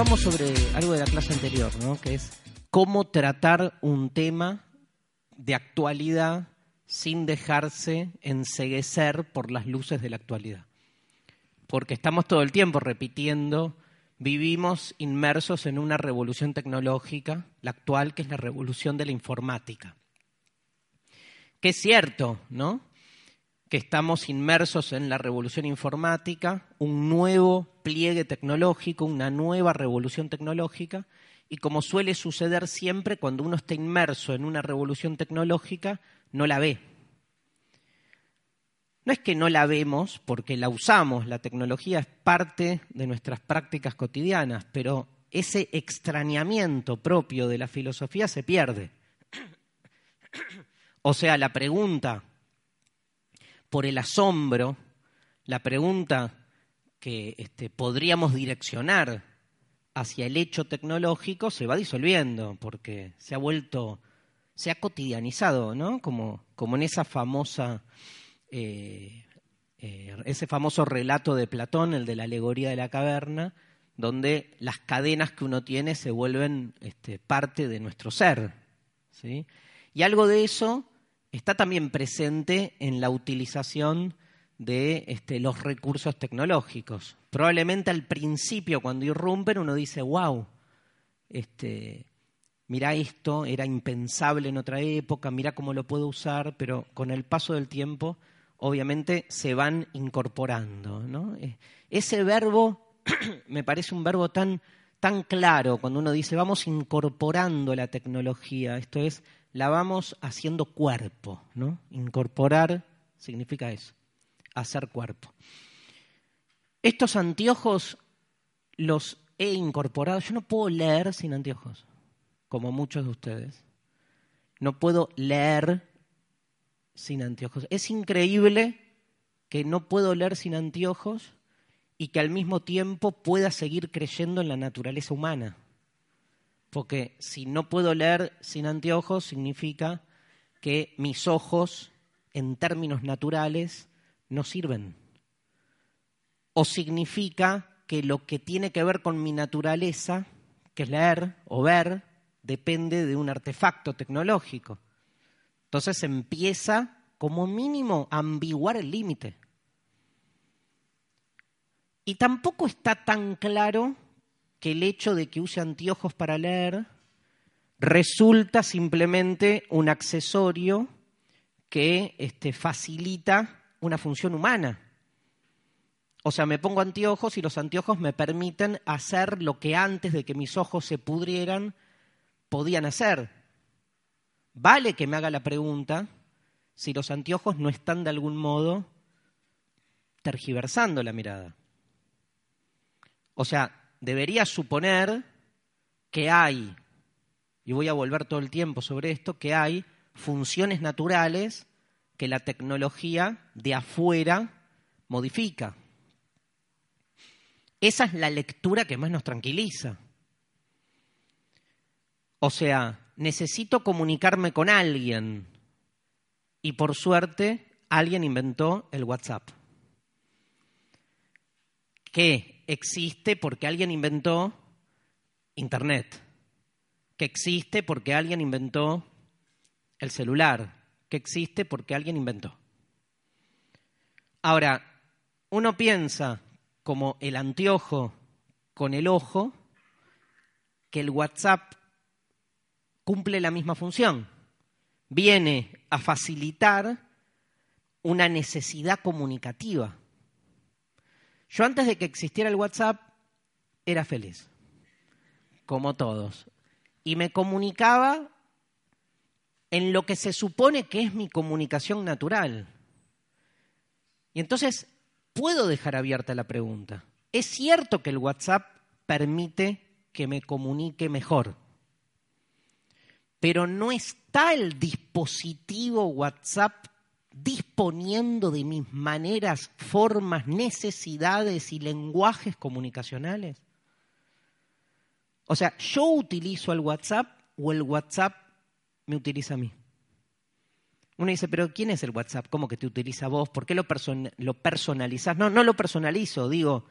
volvamos sobre algo de la clase anterior, ¿no? que es cómo tratar un tema de actualidad sin dejarse enseguecer por las luces de la actualidad. Porque estamos todo el tiempo repitiendo, vivimos inmersos en una revolución tecnológica, la actual, que es la revolución de la informática. Que es cierto, ¿no? Que estamos inmersos en la revolución informática, un nuevo pliegue tecnológico, una nueva revolución tecnológica, y como suele suceder siempre cuando uno está inmerso en una revolución tecnológica, no la ve. No es que no la vemos porque la usamos, la tecnología es parte de nuestras prácticas cotidianas, pero ese extrañamiento propio de la filosofía se pierde. O sea, la pregunta por el asombro, la pregunta que este, podríamos direccionar hacia el hecho tecnológico se va disolviendo, porque se ha vuelto, se ha cotidianizado, ¿no? Como, como en esa famosa, eh, eh, ese famoso relato de Platón, el de la alegoría de la caverna, donde las cadenas que uno tiene se vuelven este, parte de nuestro ser. ¿sí? Y algo de eso está también presente en la utilización de este, los recursos tecnológicos. Probablemente al principio, cuando irrumpen, uno dice, wow, este, mira esto, era impensable en otra época, mira cómo lo puedo usar, pero con el paso del tiempo, obviamente, se van incorporando. ¿no? Eh, ese verbo me parece un verbo tan, tan claro cuando uno dice, vamos incorporando la tecnología, esto es, la vamos haciendo cuerpo, ¿no? Incorporar significa eso, hacer cuerpo. Estos anteojos los he incorporado. Yo no puedo leer sin anteojos, como muchos de ustedes. No puedo leer sin anteojos. Es increíble que no puedo leer sin anteojos y que al mismo tiempo pueda seguir creyendo en la naturaleza humana porque si no puedo leer sin anteojos significa que mis ojos, en términos naturales, no sirven. O significa que lo que tiene que ver con mi naturaleza, que es leer o ver, depende de un artefacto tecnológico. Entonces empieza como mínimo a ambiguar el límite. Y tampoco está tan claro que el hecho de que use anteojos para leer resulta simplemente un accesorio que este, facilita una función humana. O sea, me pongo anteojos y los anteojos me permiten hacer lo que antes de que mis ojos se pudrieran podían hacer. Vale que me haga la pregunta si los anteojos no están de algún modo tergiversando la mirada. O sea, debería suponer que hay, y voy a volver todo el tiempo sobre esto, que hay funciones naturales que la tecnología de afuera modifica. Esa es la lectura que más nos tranquiliza. O sea, necesito comunicarme con alguien y por suerte alguien inventó el WhatsApp. ¿Qué? Existe porque alguien inventó Internet, que existe porque alguien inventó el celular, que existe porque alguien inventó. Ahora, uno piensa como el anteojo con el ojo, que el WhatsApp cumple la misma función. Viene a facilitar una necesidad comunicativa. Yo antes de que existiera el WhatsApp era feliz, como todos, y me comunicaba en lo que se supone que es mi comunicación natural. Y entonces puedo dejar abierta la pregunta. ¿Es cierto que el WhatsApp permite que me comunique mejor? Pero no está el dispositivo WhatsApp disponiendo de mis maneras, formas, necesidades y lenguajes comunicacionales? O sea, ¿yo utilizo el WhatsApp o el WhatsApp me utiliza a mí? Uno dice, pero ¿quién es el WhatsApp? ¿Cómo que te utiliza vos? ¿Por qué lo, lo personalizas? No, no lo personalizo, digo,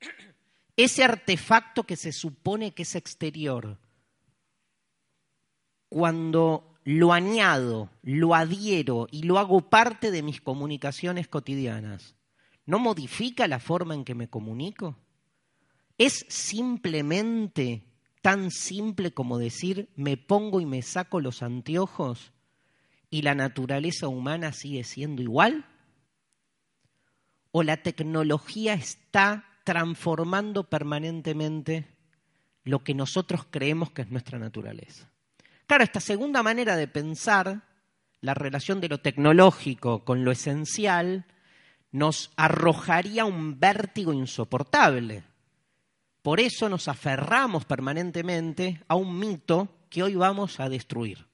ese artefacto que se supone que es exterior, cuando lo añado, lo adhiero y lo hago parte de mis comunicaciones cotidianas, ¿no modifica la forma en que me comunico? ¿Es simplemente tan simple como decir me pongo y me saco los anteojos y la naturaleza humana sigue siendo igual? ¿O la tecnología está transformando permanentemente lo que nosotros creemos que es nuestra naturaleza? Claro, esta segunda manera de pensar la relación de lo tecnológico con lo esencial nos arrojaría un vértigo insoportable. Por eso nos aferramos permanentemente a un mito que hoy vamos a destruir,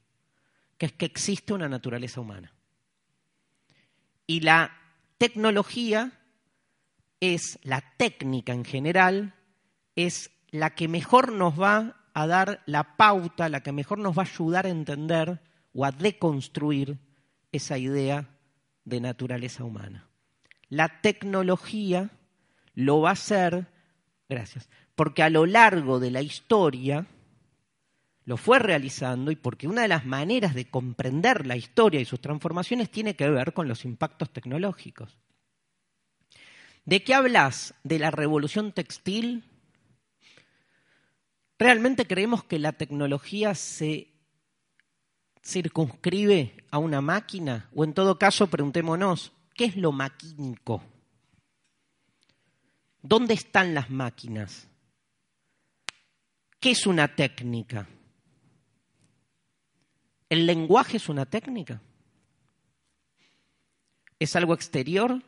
que es que existe una naturaleza humana. Y la tecnología es, la técnica en general, es la que mejor nos va a dar la pauta, la que mejor nos va a ayudar a entender o a deconstruir esa idea de naturaleza humana. La tecnología lo va a hacer, gracias, porque a lo largo de la historia lo fue realizando y porque una de las maneras de comprender la historia y sus transformaciones tiene que ver con los impactos tecnológicos. ¿De qué hablas? ¿De la revolución textil? ¿Realmente creemos que la tecnología se circunscribe a una máquina? O en todo caso, preguntémonos, ¿qué es lo maquínico? ¿Dónde están las máquinas? ¿Qué es una técnica? ¿El lenguaje es una técnica? ¿Es algo exterior,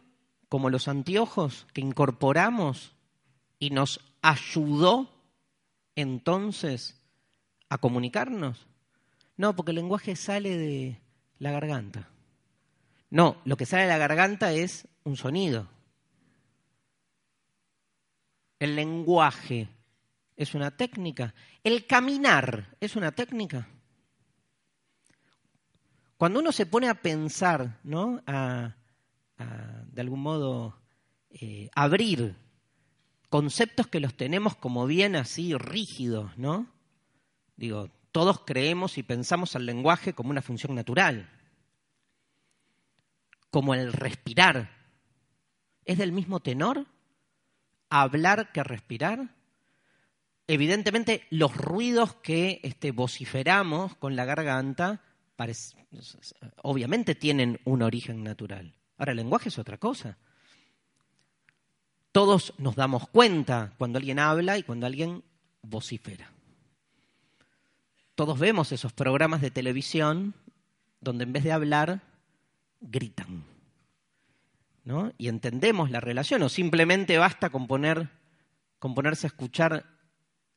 como los anteojos que incorporamos y nos ayudó entonces a comunicarnos? No, porque el lenguaje sale de la garganta. No, lo que sale de la garganta es un sonido. El lenguaje es una técnica. El caminar es una técnica. Cuando uno se pone a pensar, ¿no? A, de algún modo eh, abrir conceptos que los tenemos como bien así rígidos, ¿no? Digo, todos creemos y pensamos al lenguaje como una función natural, como el respirar. ¿Es del mismo tenor hablar que respirar? Evidentemente, los ruidos que este, vociferamos con la garganta obviamente tienen un origen natural. Ahora, el lenguaje es otra cosa. Todos nos damos cuenta cuando alguien habla y cuando alguien vocifera. Todos vemos esos programas de televisión donde en vez de hablar, gritan. ¿no? Y entendemos la relación, o simplemente basta con, con ponerse a escuchar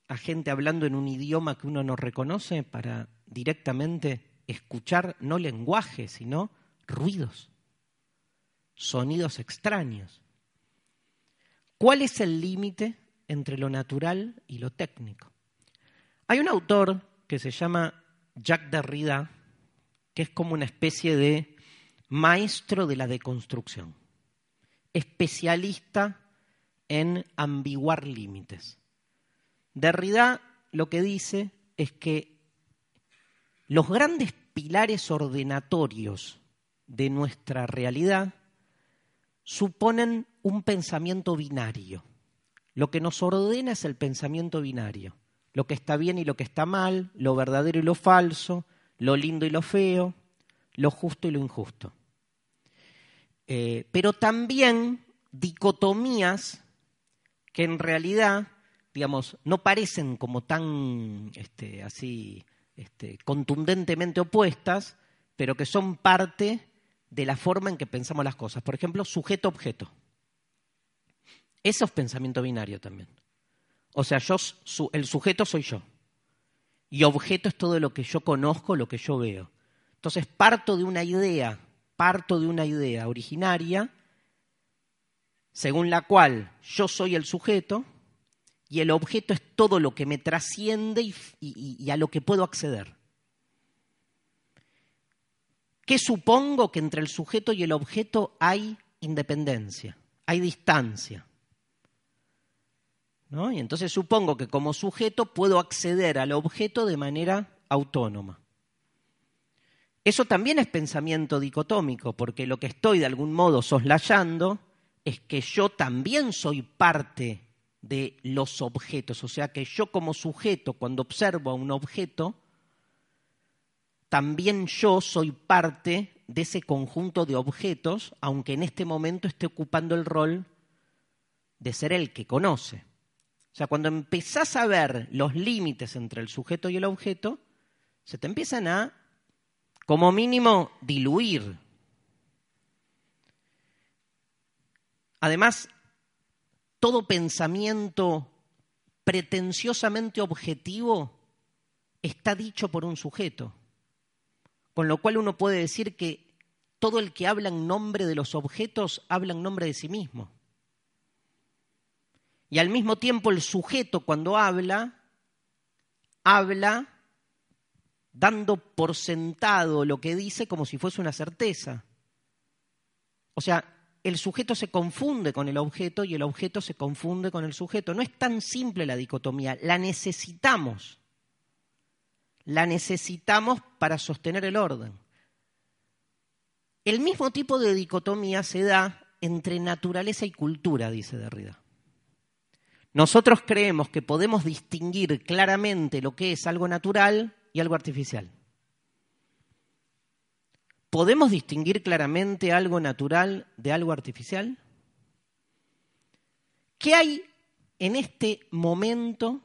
a gente hablando en un idioma que uno no reconoce para directamente escuchar no lenguaje, sino ruidos, sonidos extraños. ¿Cuál es el límite entre lo natural y lo técnico? Hay un autor que se llama Jacques Derrida, que es como una especie de maestro de la deconstrucción, especialista en ambiguar límites. Derrida lo que dice es que los grandes pilares ordenatorios de nuestra realidad suponen un pensamiento binario. Lo que nos ordena es el pensamiento binario. Lo que está bien y lo que está mal, lo verdadero y lo falso, lo lindo y lo feo, lo justo y lo injusto. Eh, pero también dicotomías que en realidad, digamos, no parecen como tan este, así este, contundentemente opuestas, pero que son parte de la forma en que pensamos las cosas. Por ejemplo, sujeto-objeto. Eso es pensamiento binario también. O sea, yo, el sujeto soy yo. Y objeto es todo lo que yo conozco, lo que yo veo. Entonces parto de una idea, parto de una idea originaria, según la cual yo soy el sujeto y el objeto es todo lo que me trasciende y a lo que puedo acceder. ¿Qué supongo que entre el sujeto y el objeto hay independencia, hay distancia? Y entonces supongo que como sujeto puedo acceder al objeto de manera autónoma. Eso también es pensamiento dicotómico, porque lo que estoy de algún modo soslayando es que yo también soy parte de los objetos, o sea que yo como sujeto, cuando observo a un objeto, también yo soy parte de ese conjunto de objetos, aunque en este momento esté ocupando el rol de ser el que conoce. O sea, cuando empezás a ver los límites entre el sujeto y el objeto, se te empiezan a, como mínimo, diluir. Además, todo pensamiento pretenciosamente objetivo está dicho por un sujeto. Con lo cual uno puede decir que todo el que habla en nombre de los objetos habla en nombre de sí mismo. Y al mismo tiempo el sujeto cuando habla, habla dando por sentado lo que dice como si fuese una certeza. O sea, el sujeto se confunde con el objeto y el objeto se confunde con el sujeto. No es tan simple la dicotomía, la necesitamos. La necesitamos para sostener el orden. El mismo tipo de dicotomía se da entre naturaleza y cultura, dice Derrida. Nosotros creemos que podemos distinguir claramente lo que es algo natural y algo artificial. ¿Podemos distinguir claramente algo natural de algo artificial? ¿Qué hay en este momento,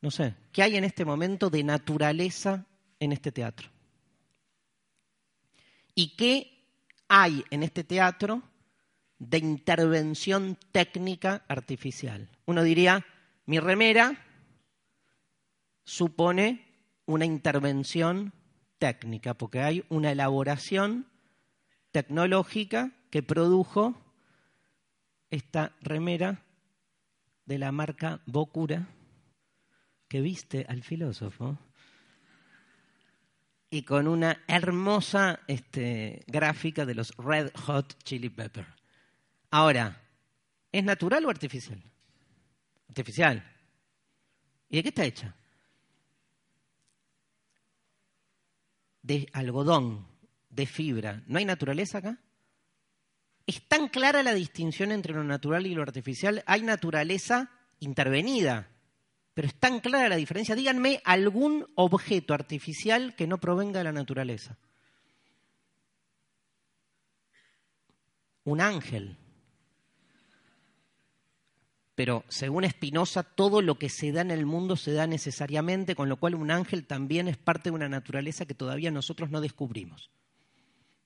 no sé, qué hay en este momento de naturaleza en este teatro? ¿Y qué hay en este teatro de intervención técnica artificial. Uno diría, mi remera supone una intervención técnica, porque hay una elaboración tecnológica que produjo esta remera de la marca Bocura que viste al filósofo y con una hermosa este, gráfica de los Red Hot Chili Peppers. Ahora, ¿es natural o artificial? Artificial. ¿Y de qué está hecha? De algodón, de fibra. ¿No hay naturaleza acá? Es tan clara la distinción entre lo natural y lo artificial. Hay naturaleza intervenida, pero es tan clara la diferencia. Díganme algún objeto artificial que no provenga de la naturaleza. Un ángel pero según Spinoza, todo lo que se da en el mundo se da necesariamente, con lo cual un ángel también es parte de una naturaleza que todavía nosotros no descubrimos,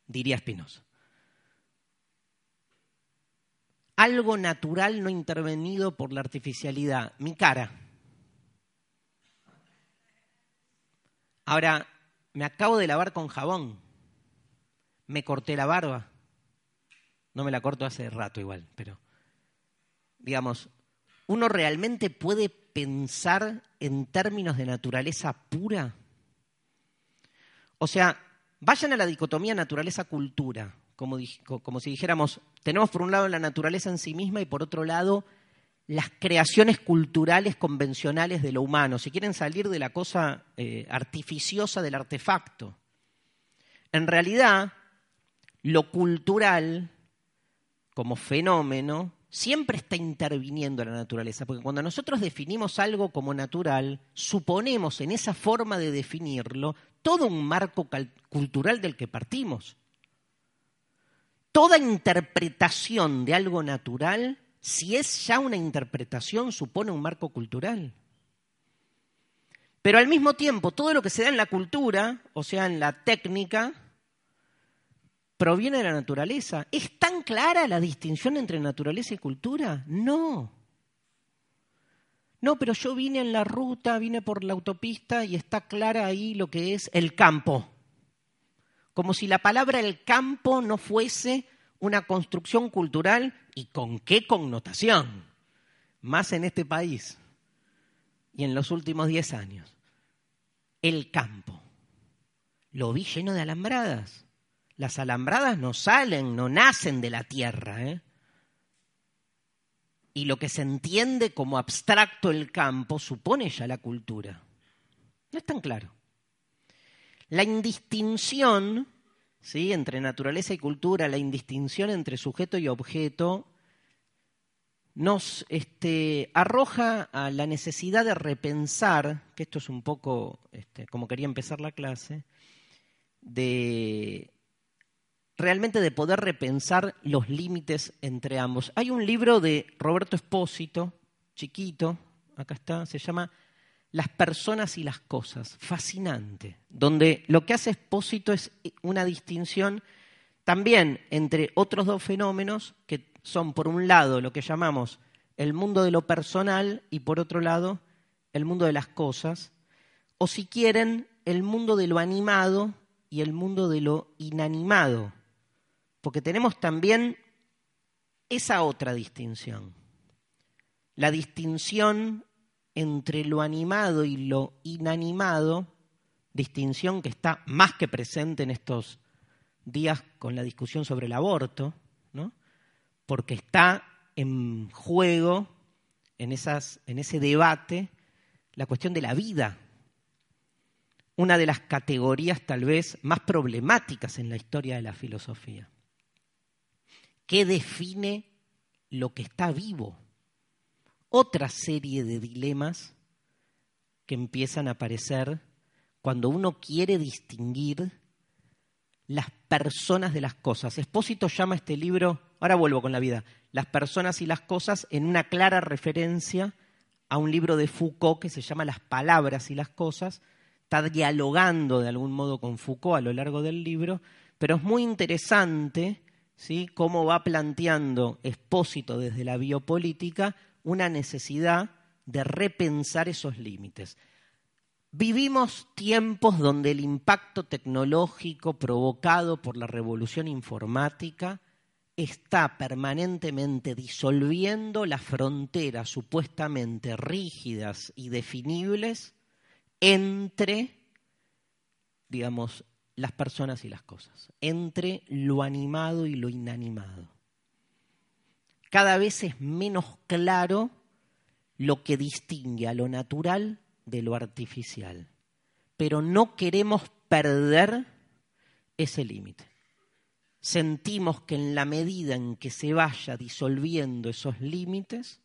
diría Spinoza. Algo natural no intervenido por la artificialidad, mi cara. Ahora, me acabo de lavar con jabón, me corté la barba, no me la corto hace rato igual, pero digamos, ¿Uno realmente puede pensar en términos de naturaleza pura? O sea, vayan a la dicotomía naturaleza-cultura, como, como, si dijéramos, tenemos por un lado la naturaleza en sí misma y por otro lado las creaciones culturales convencionales de lo humano, si quieren salir de la cosa eh, artificiosa del artefacto. En realidad, lo cultural como fenómeno siempre está interviniendo la naturaleza, porque cuando nosotros definimos algo como natural, suponemos en esa forma de definirlo todo un marco cultural del que partimos. Toda interpretación de algo natural, si es ya una interpretación, supone un marco cultural. Pero al mismo tiempo, todo lo que se da en la cultura, o sea, en la técnica, proviene de la naturaleza. ¿Es tan clara la distinción entre naturaleza y cultura? No. No, pero yo vine en la ruta, vine por la autopista y está clara ahí lo que es el campo. Como si la palabra el campo no fuese una construcción cultural y con qué connotación. Más en este país y en los últimos diez años. El campo. Lo vi lleno de alambradas. Las alambradas no salen, no nacen de la tierra. ¿eh? y lo que se entiende como abstracto el campo supone ya la cultura. No es tan claro. La indistinción ¿sí? entre naturaleza y cultura, la indistinción entre sujeto y objeto, nos este, arroja a la necesidad de repensar, que esto es un poco este, como quería empezar la clase, de realmente de poder repensar los límites entre ambos. Hay un libro de Roberto Espósito, chiquito, acá está, se llama Las personas y las cosas, fascinante, donde lo que hace Espósito es una distinción también entre otros dos fenómenos que son, por un lado, lo que llamamos el mundo de lo personal y, por otro lado, el mundo de las cosas, o si quieren, el mundo de lo animado y el mundo de lo inanimado. Porque tenemos también esa otra distinción, la distinción entre lo animado y lo inanimado, distinción que está más que presente en estos días con la discusión sobre el aborto, ¿no? porque está en juego en, esas, en ese debate la cuestión de la vida, una de las categorías tal vez más problemáticas en la historia de la filosofía. ¿Qué define lo que está vivo? Otra serie de dilemas que empiezan a aparecer cuando uno quiere distinguir las personas de las cosas. Espósito llama este libro, ahora vuelvo con la vida, Las personas y las cosas en una clara referencia a un libro de Foucault que se llama Las palabras y las cosas. Está dialogando de algún modo con Foucault a lo largo del libro, pero es muy interesante ¿sí? cómo va planteando Expósito desde la biopolítica una necesidad de repensar esos límites. Vivimos tiempos donde el impacto tecnológico provocado por la revolución informática está permanentemente disolviendo las fronteras supuestamente rígidas y definibles entre, digamos, las personas y las cosas, entre lo animado y lo inanimado. Cada vez es menos claro lo que distingue a lo natural de lo artificial, pero no queremos perder ese límite. Sentimos que en la medida en que se vaya disolviendo esos límites,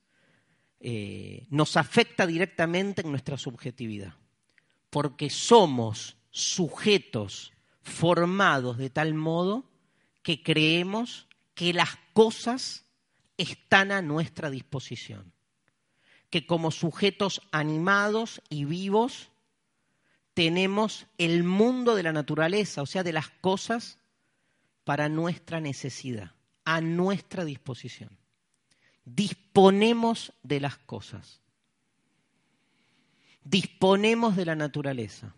eh, nos afecta directamente en nuestra subjetividad, porque somos sujetos formados de tal modo que creemos que las cosas están a nuestra disposición, que como sujetos animados y vivos tenemos el mundo de la naturaleza, o sea, de las cosas, para nuestra necesidad, a nuestra disposición. Disponemos de las cosas, disponemos de la naturaleza.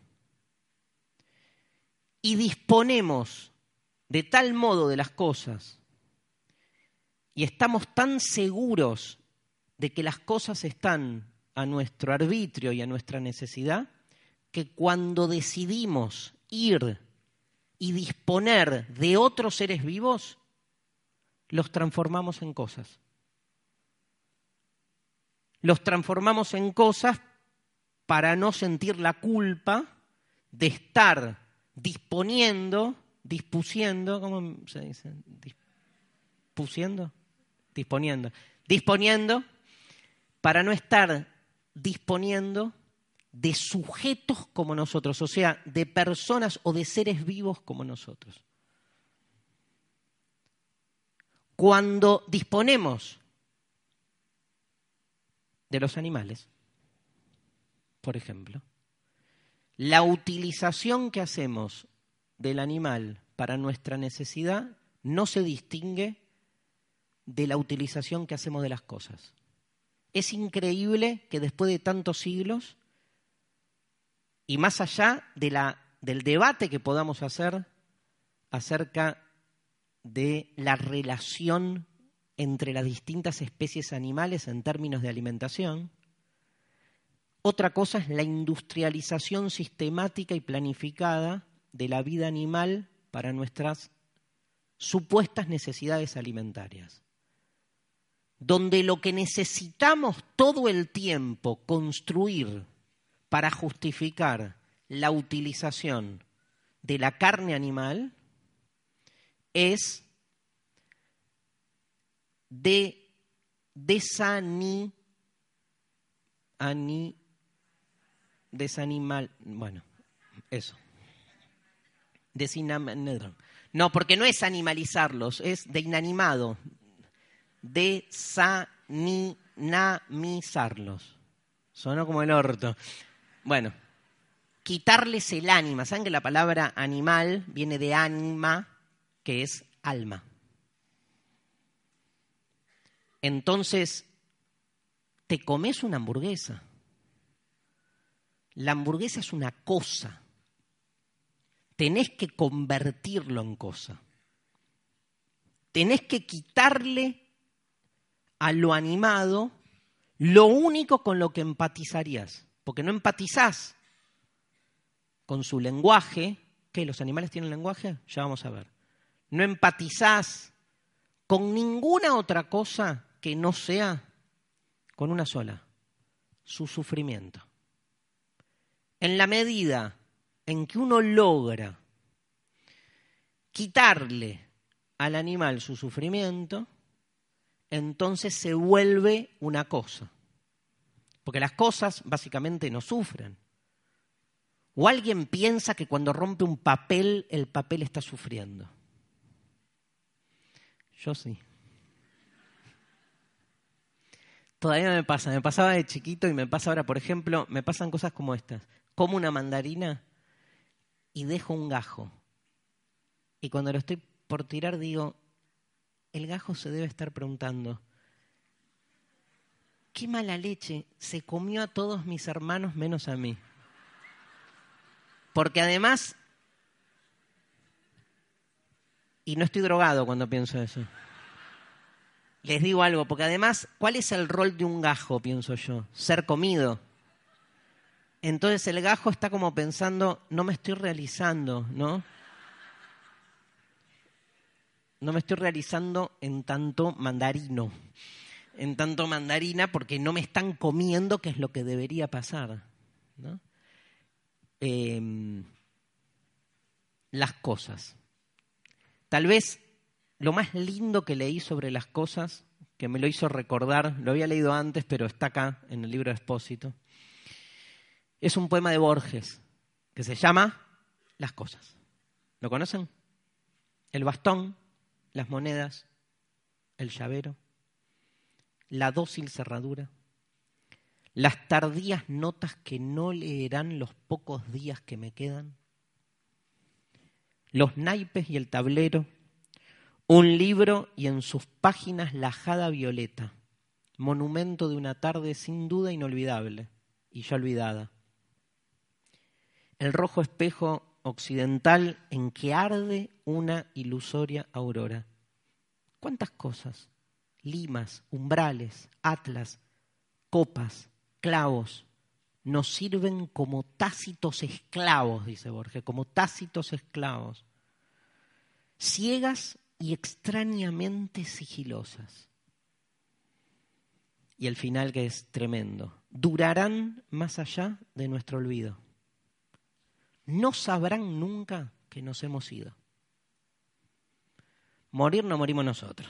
Y disponemos de tal modo de las cosas y estamos tan seguros de que las cosas están a nuestro arbitrio y a nuestra necesidad, que cuando decidimos ir y disponer de otros seres vivos, los transformamos en cosas. Los transformamos en cosas para no sentir la culpa de estar disponiendo, dispusiendo, ¿cómo se dice? Dispusiendo, disponiendo, disponiendo para no estar disponiendo de sujetos como nosotros, o sea, de personas o de seres vivos como nosotros. Cuando disponemos de los animales, por ejemplo, la utilización que hacemos del animal para nuestra necesidad no se distingue de la utilización que hacemos de las cosas. Es increíble que después de tantos siglos, y más allá del debate que podamos hacer acerca de la relación entre las distintas especies animales en términos de alimentación, otra cosa es la industrialización sistemática y planificada de la vida animal para nuestras supuestas necesidades alimentarias. Donde lo que necesitamos todo el tiempo construir para justificar la utilización de la carne animal es de desani, ani, desanimal, bueno, eso. no, porque no es animalizarlos, es de inanimado, desaninamizarlos. Sonó como el orto. Bueno, quitarles el ánima. ¿Saben que la palabra animal viene de ánima, que es alma? Entonces, te comes una hamburguesa. La hamburguesa es una cosa. Tenés que convertirlo en cosa. Tenés que quitarle a lo animado lo único con lo que empatizarías. Porque no empatizás con su lenguaje. ¿Qué? ¿Los animales tienen lenguaje? Ya vamos a ver. No empatizás con ninguna otra cosa que no sea con una sola, su sufrimiento. En la medida en que uno logra quitarle al animal su sufrimiento, entonces se vuelve una cosa. Porque las cosas básicamente no sufren. O alguien piensa que cuando rompe un papel, el papel está sufriendo. Yo sí. Todavía me pasa, me pasaba de chiquito y me pasa ahora, por ejemplo, me pasan cosas como estas. Como una mandarina y dejo un gajo. Y cuando lo estoy por tirar digo, el gajo se debe estar preguntando, qué mala leche, se comió a todos mis hermanos menos a mí. Porque además, y no estoy drogado cuando pienso eso. Les digo algo, porque además, ¿cuál es el rol de un gajo, pienso yo? Ser comido. Entonces el gajo está como pensando, no me estoy realizando, ¿no? No me estoy realizando en tanto mandarino, en tanto mandarina, porque no me están comiendo, que es lo que debería pasar. ¿no? Em, las cosas. Tal vez lo más lindo que leí sobre las cosas, que me lo hizo recordar, lo había leído antes, pero está acá en el libro de Expósito, es un poema de Borges que se llama Las cosas. ¿Lo conocen? El bastón, las monedas, el llavero, la dócil cerradura, las tardías notas que no leerán los pocos días que me quedan, los naipes y el tablero, un libro y en sus páginas la jada violeta, monumento de una tarde sin duda inolvidable y ya olvidada. El rojo espejo occidental en que arde una ilusoria aurora. ¿Cuántas cosas? Limas, umbrales, atlas, copas, clavos, nos sirven como tácitos esclavos, dice Borges, como tácitos esclavos, ciegas y extrañamente sigilosas. Y el final que es tremendo, durarán más allá de nuestro olvido. No sabrán nunca que nos hemos ido. Morir no morimos nosotros.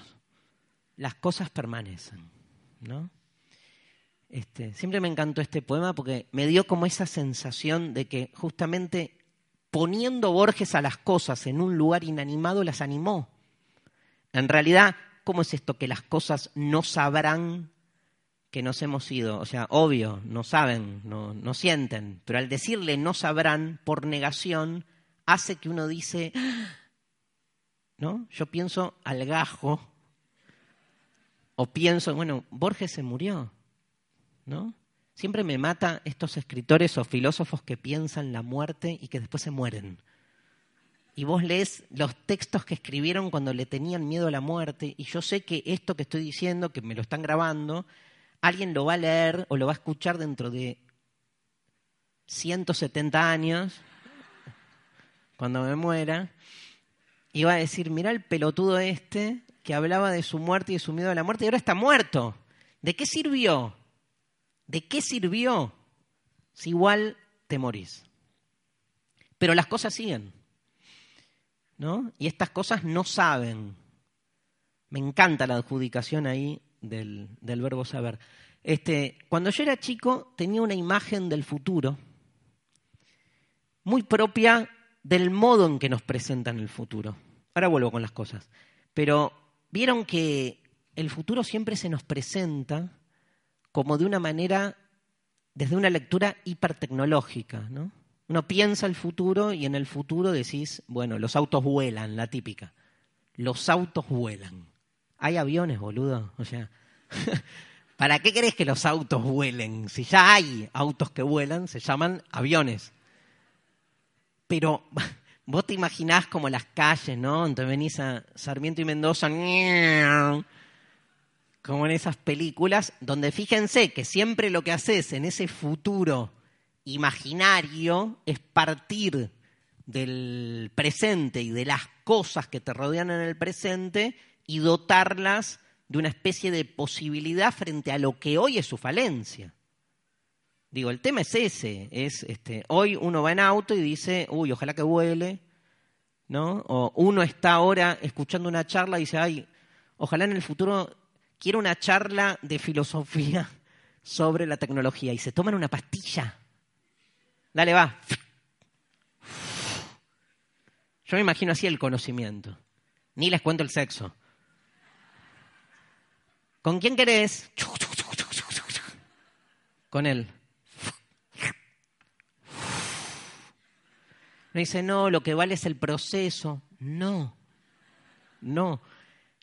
Las cosas permanecen, ¿no? Este, siempre me encantó este poema porque me dio como esa sensación de que justamente poniendo Borges a las cosas en un lugar inanimado las animó. En realidad, ¿cómo es esto que las cosas no sabrán que nos hemos ido? O sea, obvio, no saben, no, no sienten, pero al decirle no sabrán por negación, hace que uno dice, ¿no? Yo pienso al gajo, o pienso, bueno, Borges se murió, ¿no? Siempre me mata estos escritores o filósofos que piensan la muerte y que después se mueren y vos lees los textos que escribieron cuando le tenían miedo a la muerte, y yo sé que esto que estoy diciendo, que me lo están grabando, alguien lo va a leer o lo va a escuchar dentro de 170 años, cuando me muera, y va a decir, mira el pelotudo este, que hablaba de su muerte y de su miedo a la muerte y ahora está muerto. ¿De qué sirvió? ¿De qué sirvió si igual te morís? Pero las cosas siguen. ¿no? Y estas cosas no saben. Me encanta la adjudicación ahí del, del verbo saber. Este, cuando yo era chico tenía una imagen del futuro muy propia del modo en que nos presentan el futuro. Ahora vuelvo con las cosas. Pero vieron que el futuro siempre se nos presenta como de una manera, desde una lectura hipertecnológica, ¿no? Uno piensa el futuro y en el futuro decís, bueno, los autos vuelan, la típica. Los autos vuelan. Hay aviones, boludo. O sea, ¿para qué crees que los autos vuelen? Si ya hay autos que vuelan, se llaman aviones. Pero vos te imaginás como las calles, ¿no? Entonces venís a Sarmiento y Mendoza, como en esas películas, donde fíjense que siempre lo que haces en ese futuro imaginario es partir del presente y de las cosas que te rodean en el presente y dotarlas de una especie de posibilidad frente a lo que hoy es su falencia. Digo, el tema es ese, es este, hoy uno va en auto y dice, uy, ojalá que vuele, ¿no? O uno está ahora escuchando una charla y dice, ay, ojalá en el futuro quiero una charla de filosofía sobre la tecnología y se toman una pastilla. Dale, va. Yo me imagino así el conocimiento. Ni les cuento el sexo. ¿Con quién querés? Con él. No dice, no, lo que vale es el proceso. No, no.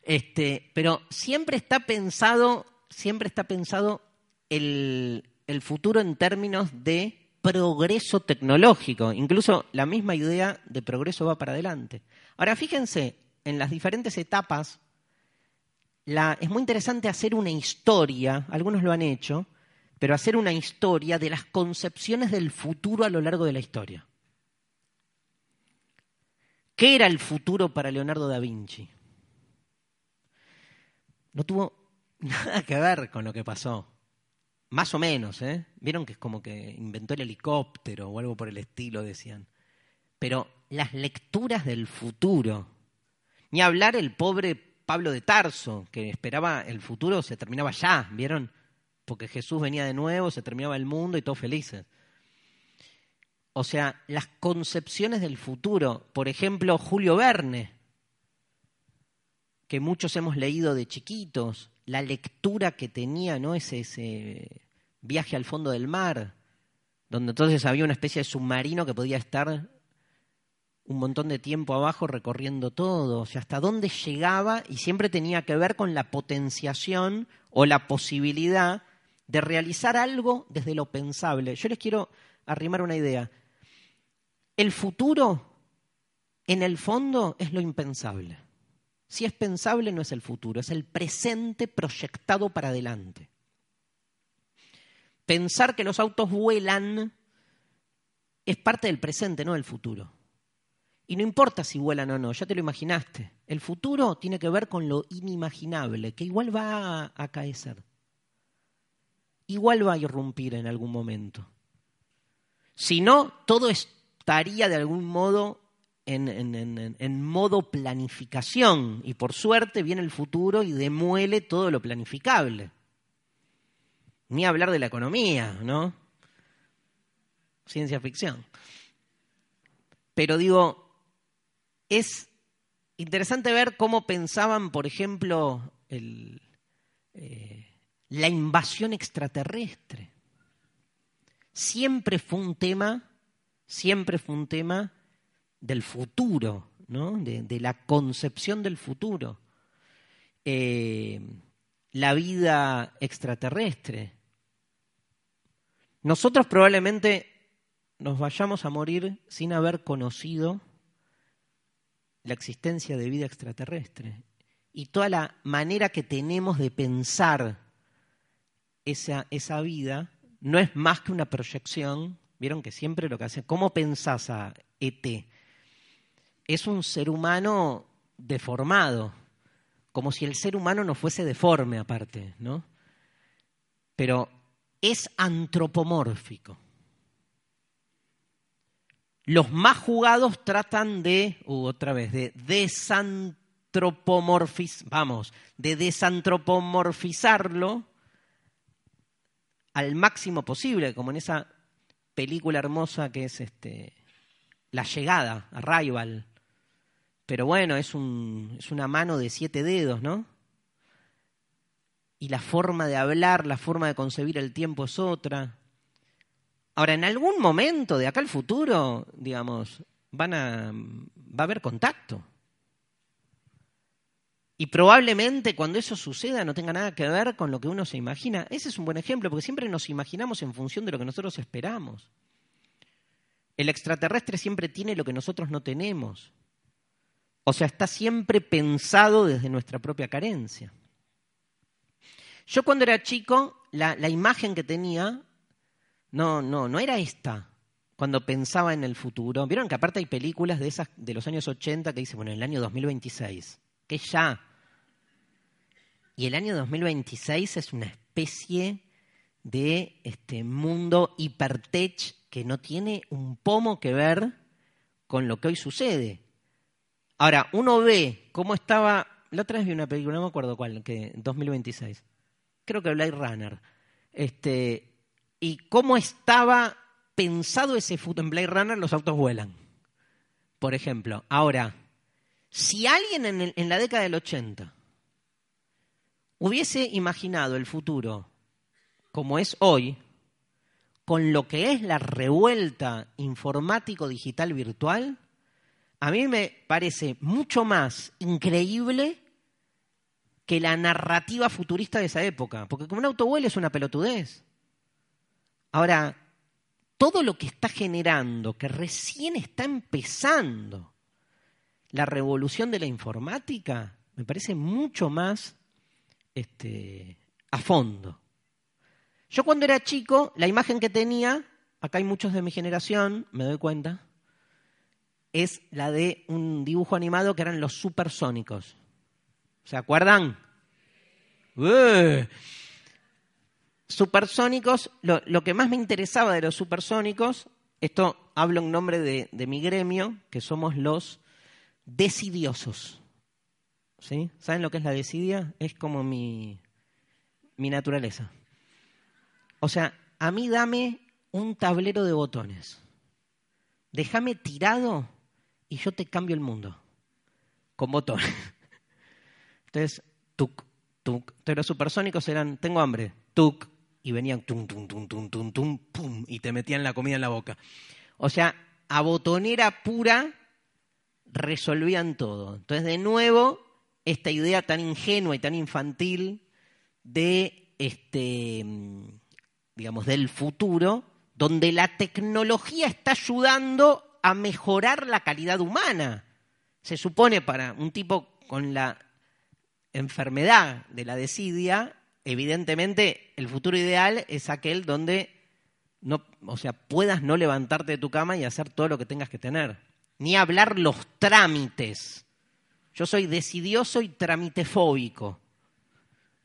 Este, pero siempre está pensado, siempre está pensado el, el futuro en términos de progreso tecnológico. Incluso la misma idea de progreso va para adelante. Ahora, fíjense, en las diferentes etapas, es muy interesante hacer una historia, algunos lo han hecho, pero hacer una historia de las concepciones del futuro a lo largo de la historia. ¿Qué era el futuro para Leonardo da Vinci? No tuvo nada que ver con lo que pasó. Más o menos, ¿eh? Vieron que es como que inventó el helicóptero o algo por el estilo, decían. Pero las lecturas del futuro, ni hablar el pobre Pablo de Tarso, que esperaba el futuro, se terminaba ya, ¿vieron? Porque Jesús venía de nuevo, se terminaba el mundo y todos felices. O sea, las concepciones del futuro. Por ejemplo, Julio Verne, que muchos hemos leído de chiquitos, la lectura que tenía, ¿no? Ese, ese viaje al fondo del mar, donde entonces había una especie de submarino que podía estar un montón de tiempo abajo recorriendo todo, o sea, hasta dónde llegaba y siempre tenía que ver con la potenciación o la posibilidad de realizar algo desde lo pensable. Yo les quiero arrimar una idea. El futuro, en el fondo, es lo impensable. Si es pensable, no es el futuro, es el presente proyectado para adelante. Pensar que los autos vuelan es parte del presente, no del futuro. Y no importa si vuelan o no, ya te lo imaginaste. El futuro tiene que ver con lo inimaginable, que igual va a acaecer. Igual va a irrumpir en algún momento. Si no, todo es estaría de algún modo en, modo planificación y por suerte viene el futuro y demuele todo lo planificable. Ni hablar de la economía, ¿no? Ciencia ficción. Pero digo, es interesante ver cómo pensaban, por ejemplo, eh, la invasión extraterrestre. Siempre fue un tema siempre fue un tema del futuro, ¿no? de, la concepción del futuro. Eh, la vida extraterrestre. Nosotros probablemente nos vayamos a morir sin haber conocido la existencia de vida extraterrestre y toda la manera que tenemos de pensar esa, esa vida no es más que una proyección Vieron que siempre lo que hace, ¿cómo pensás a ET? Es un ser humano deformado, como si el ser humano no fuese deforme aparte, ¿no? Pero es antropomórfico. Los más jugados tratan de, uh, otra vez, de desantropomorfizarlo al máximo posible, como en esa película hermosa que es este La llegada, Arrival. Pero bueno, es, un, es una mano de siete dedos, ¿no? Y la forma de hablar, la forma de concebir el tiempo es otra. Ahora, en algún momento de acá al futuro, digamos, van a, va a haber contacto. Y probablemente cuando eso suceda no tenga nada que ver con lo que uno se imagina. Ese es un buen ejemplo, porque siempre nos imaginamos en función de lo que nosotros esperamos. El extraterrestre siempre tiene lo que nosotros no tenemos. O sea, está siempre pensado desde nuestra propia carencia. Yo cuando era chico, la, la imagen que tenía no, no, no era esta. Cuando pensaba en el futuro. Vieron que aparte hay películas de esas de los años 80 que dicen, bueno, en el año 2026, que ya. Y el año 2026 es una especie de este mundo hipertech que no tiene un pomo que ver con lo que hoy sucede. Ahora, uno ve cómo estaba. La otra vez vi una película, no me acuerdo cuál, que 2026. Creo que Blade Runner. Este, y cómo estaba pensado ese futuro. En Blade Runner los autos vuelan, por ejemplo. Ahora, si alguien en, la década del 80 hubiese imaginado el futuro como es hoy, con lo que es la revuelta informático digital virtual, a mí me parece mucho más increíble que la narrativa futurista de esa época. Porque como un auto vuela es una pelotudez. Ahora, todo lo que está generando, que recién está empezando la revolución de la informática, me parece mucho más este, a fondo. Yo cuando era chico, la imagen que tenía, acá hay muchos de mi generación, me doy cuenta, es la de un dibujo animado que eran los supersónicos. ¿Se acuerdan? Supersónicos, lo, que más me interesaba de los supersónicos, esto hablo en nombre de, mi gremio, que somos los decidiosos. ¿Sí? ¿Saben lo que es la desidia? Es como mi, mi naturaleza. O sea, a mí dame un tablero de botones. Déjame tirado y yo te cambio el mundo. Con botones. Entonces, tuk, tuk. Entonces los supersónicos eran, tengo hambre, tuk, y venían tum, tum, tum, tum, tum, tum, pum, y te metían la comida en la boca. O sea, a botonera pura resolvían todo. Entonces, de nuevo, esta idea tan ingenua y tan infantil de este, digamos, del futuro, donde la tecnología está ayudando a mejorar la calidad humana. Se supone para un tipo con la enfermedad de la desidia, evidentemente el futuro ideal es aquel donde no, o sea, puedas no levantarte de tu cama y hacer todo lo que tengas que tener. Ni hablar los trámites. Yo soy decidioso y tramitefóbico.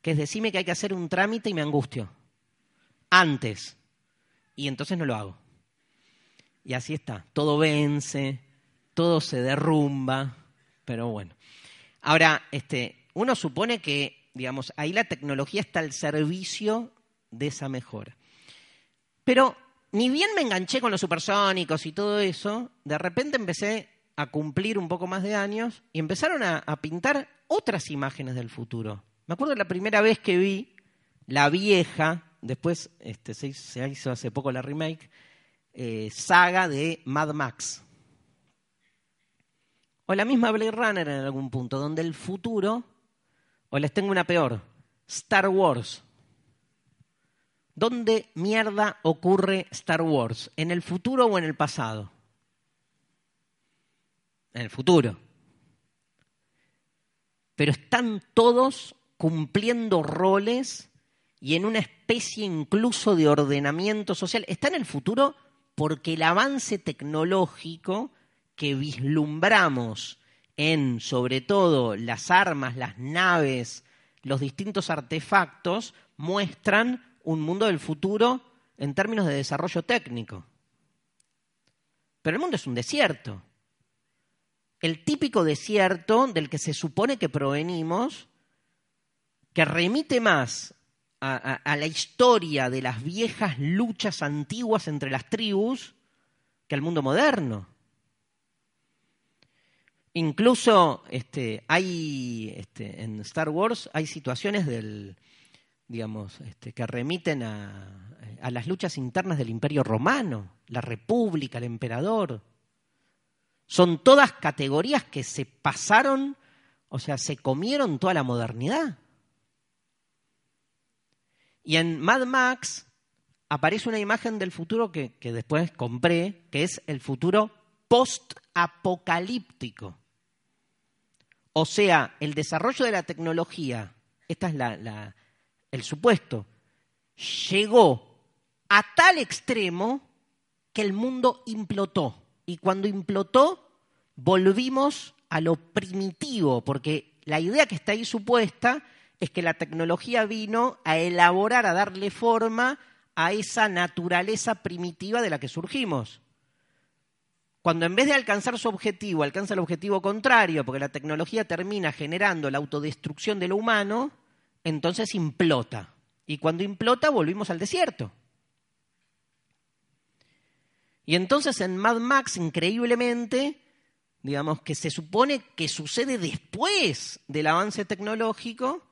Que es decirme que hay que hacer un trámite y me angustio. Antes. Y entonces no lo hago. Y así está. Todo vence, todo se derrumba. Pero bueno. Ahora, este, uno supone que digamos, ahí la tecnología está al servicio de esa mejora. Pero ni bien me enganché con los supersónicos y todo eso, de repente empecé a cumplir un poco más de años y empezaron a, pintar otras imágenes del futuro. Me acuerdo la primera vez que vi la vieja, después este, se, hizo hace poco la remake, eh, saga de Mad Max. O la misma Blade Runner en algún punto, donde el futuro o les tengo una peor. Star Wars. ¿Dónde mierda ocurre Star Wars? ¿En el futuro o en el pasado? En el futuro. Pero están todos cumpliendo roles y en una especie incluso de ordenamiento social. Está en el futuro porque el avance tecnológico que vislumbramos en sobre todo las armas, las naves, los distintos artefactos, muestran un mundo del futuro en términos de desarrollo técnico. Pero el mundo es un desierto. El típico desierto del que se supone que provenimos, que remite más a, la historia de las viejas luchas antiguas entre las tribus que al mundo moderno. Incluso este, hay este, en Star Wars hay situaciones del, digamos, este, que remiten a, a las luchas internas del Imperio Romano, la República, el emperador. Son todas categorías que se pasaron, o sea, se comieron toda la modernidad. Y en Mad Max aparece una imagen del futuro que, que después compré, que es el futuro post-apocalíptico. O sea, el desarrollo de la tecnología, esta es la, el supuesto, llegó a tal extremo que el mundo implotó. Y cuando implotó, volvimos a lo primitivo, porque la idea que está ahí supuesta es que la tecnología vino a elaborar, a darle forma a esa naturaleza primitiva de la que surgimos. Cuando en vez de alcanzar su objetivo, alcanza el objetivo contrario, porque la tecnología termina generando la autodestrucción de lo humano, entonces implota. Y cuando implota, volvimos al desierto. Y entonces en Mad Max, increíblemente, digamos que se supone que sucede después del avance tecnológico,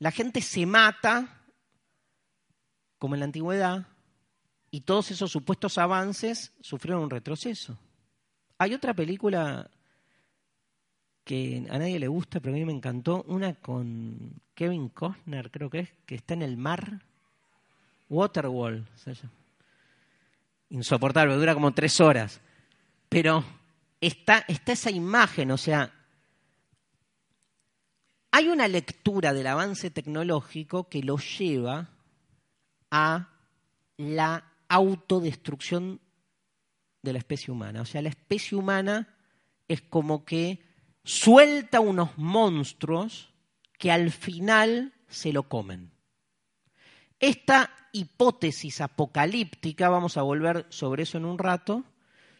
la gente se mata, como en la antigüedad, y todos esos supuestos avances sufrieron un retroceso. Hay otra película que a nadie le gusta, pero a mí me encantó, una con Kevin Costner, creo que es, que está en el mar, Waterwall, se llama insoportable, dura como tres horas. Pero está, está esa imagen, o sea, hay una lectura del avance tecnológico que lo lleva a la autodestrucción de la especie humana. O sea, la especie humana es como que suelta unos monstruos que al final se lo comen. Esta hipótesis apocalíptica, vamos a volver sobre eso en un rato,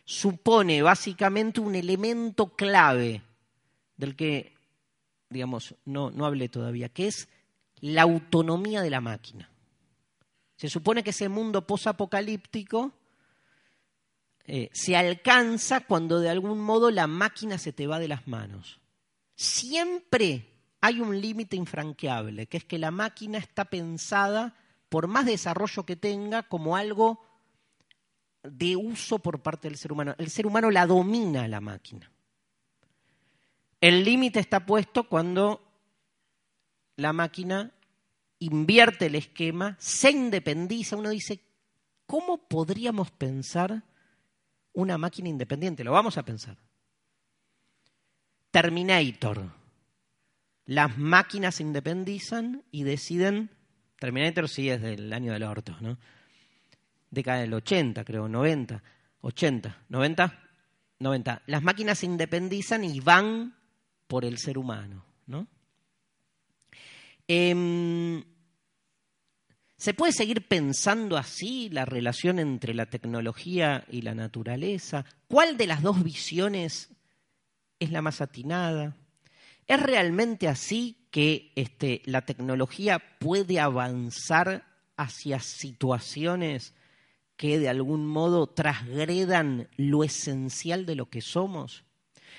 supone básicamente un elemento clave del que, digamos, no, no hablé todavía, que es la autonomía de la máquina. Se supone que ese mundo posapocalíptico eh, se alcanza cuando de algún modo la máquina se te va de las manos. Siempre hay un límite infranqueable, que es que la máquina está pensada por más desarrollo que tenga, como algo de uso por parte del ser humano. El ser humano la domina la máquina. El límite está puesto cuando la máquina invierte el esquema, se independiza. Uno dice, ¿cómo podríamos pensar una máquina independiente? Lo vamos a pensar. Terminator. Las máquinas se independizan y deciden Terminator sí es del año del orto, ¿no? Década del 80, creo, 90, 80, 90, 90. Las máquinas se independizan y van por el ser humano, ¿no? Em, ¿Se puede seguir pensando así la relación entre la tecnología y la naturaleza? ¿Cuál de las dos visiones es la más atinada? ¿Es realmente así que este, la tecnología puede avanzar hacia situaciones que de algún modo trasgredan lo esencial de lo que somos?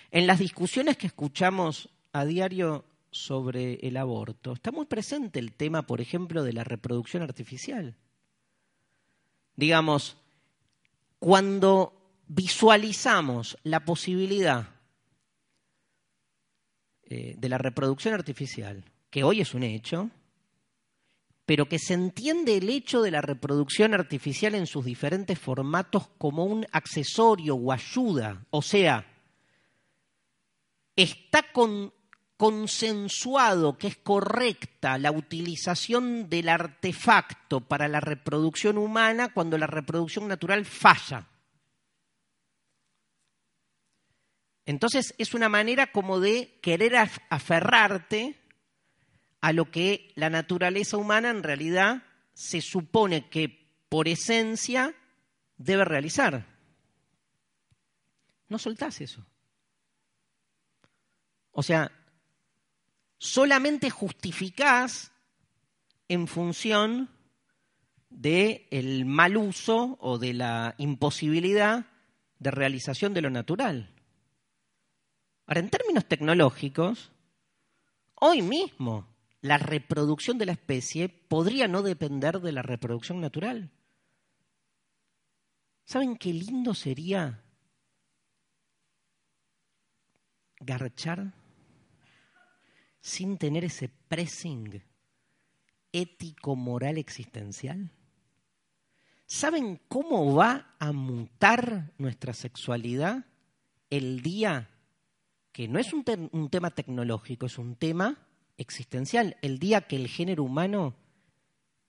En las discusiones que escuchamos a diario sobre el aborto, está muy presente el tema, por ejemplo, de la reproducción artificial. Digamos, cuando visualizamos la posibilidad eh, de la reproducción artificial, que hoy es un hecho, pero que se entiende el hecho de la reproducción artificial en sus diferentes formatos como un accesorio o ayuda. O sea, está consensuado que es correcta la utilización del artefacto para la reproducción humana cuando la reproducción natural falla. Entonces es una manera como de querer aferrarte a lo que la naturaleza humana en realidad se supone que por esencia debe realizar. No soltás eso. O sea, solamente justificás en función del mal uso o de la imposibilidad de realización de lo natural. Ahora, en términos tecnológicos, hoy mismo la reproducción de la especie podría no depender de la reproducción natural. ¿Saben qué lindo sería garchar sin tener ese pressing ético-moral existencial? ¿Saben cómo va a mutar nuestra sexualidad el día que no es un, tema tecnológico, es un tema existencial, el día que el género humano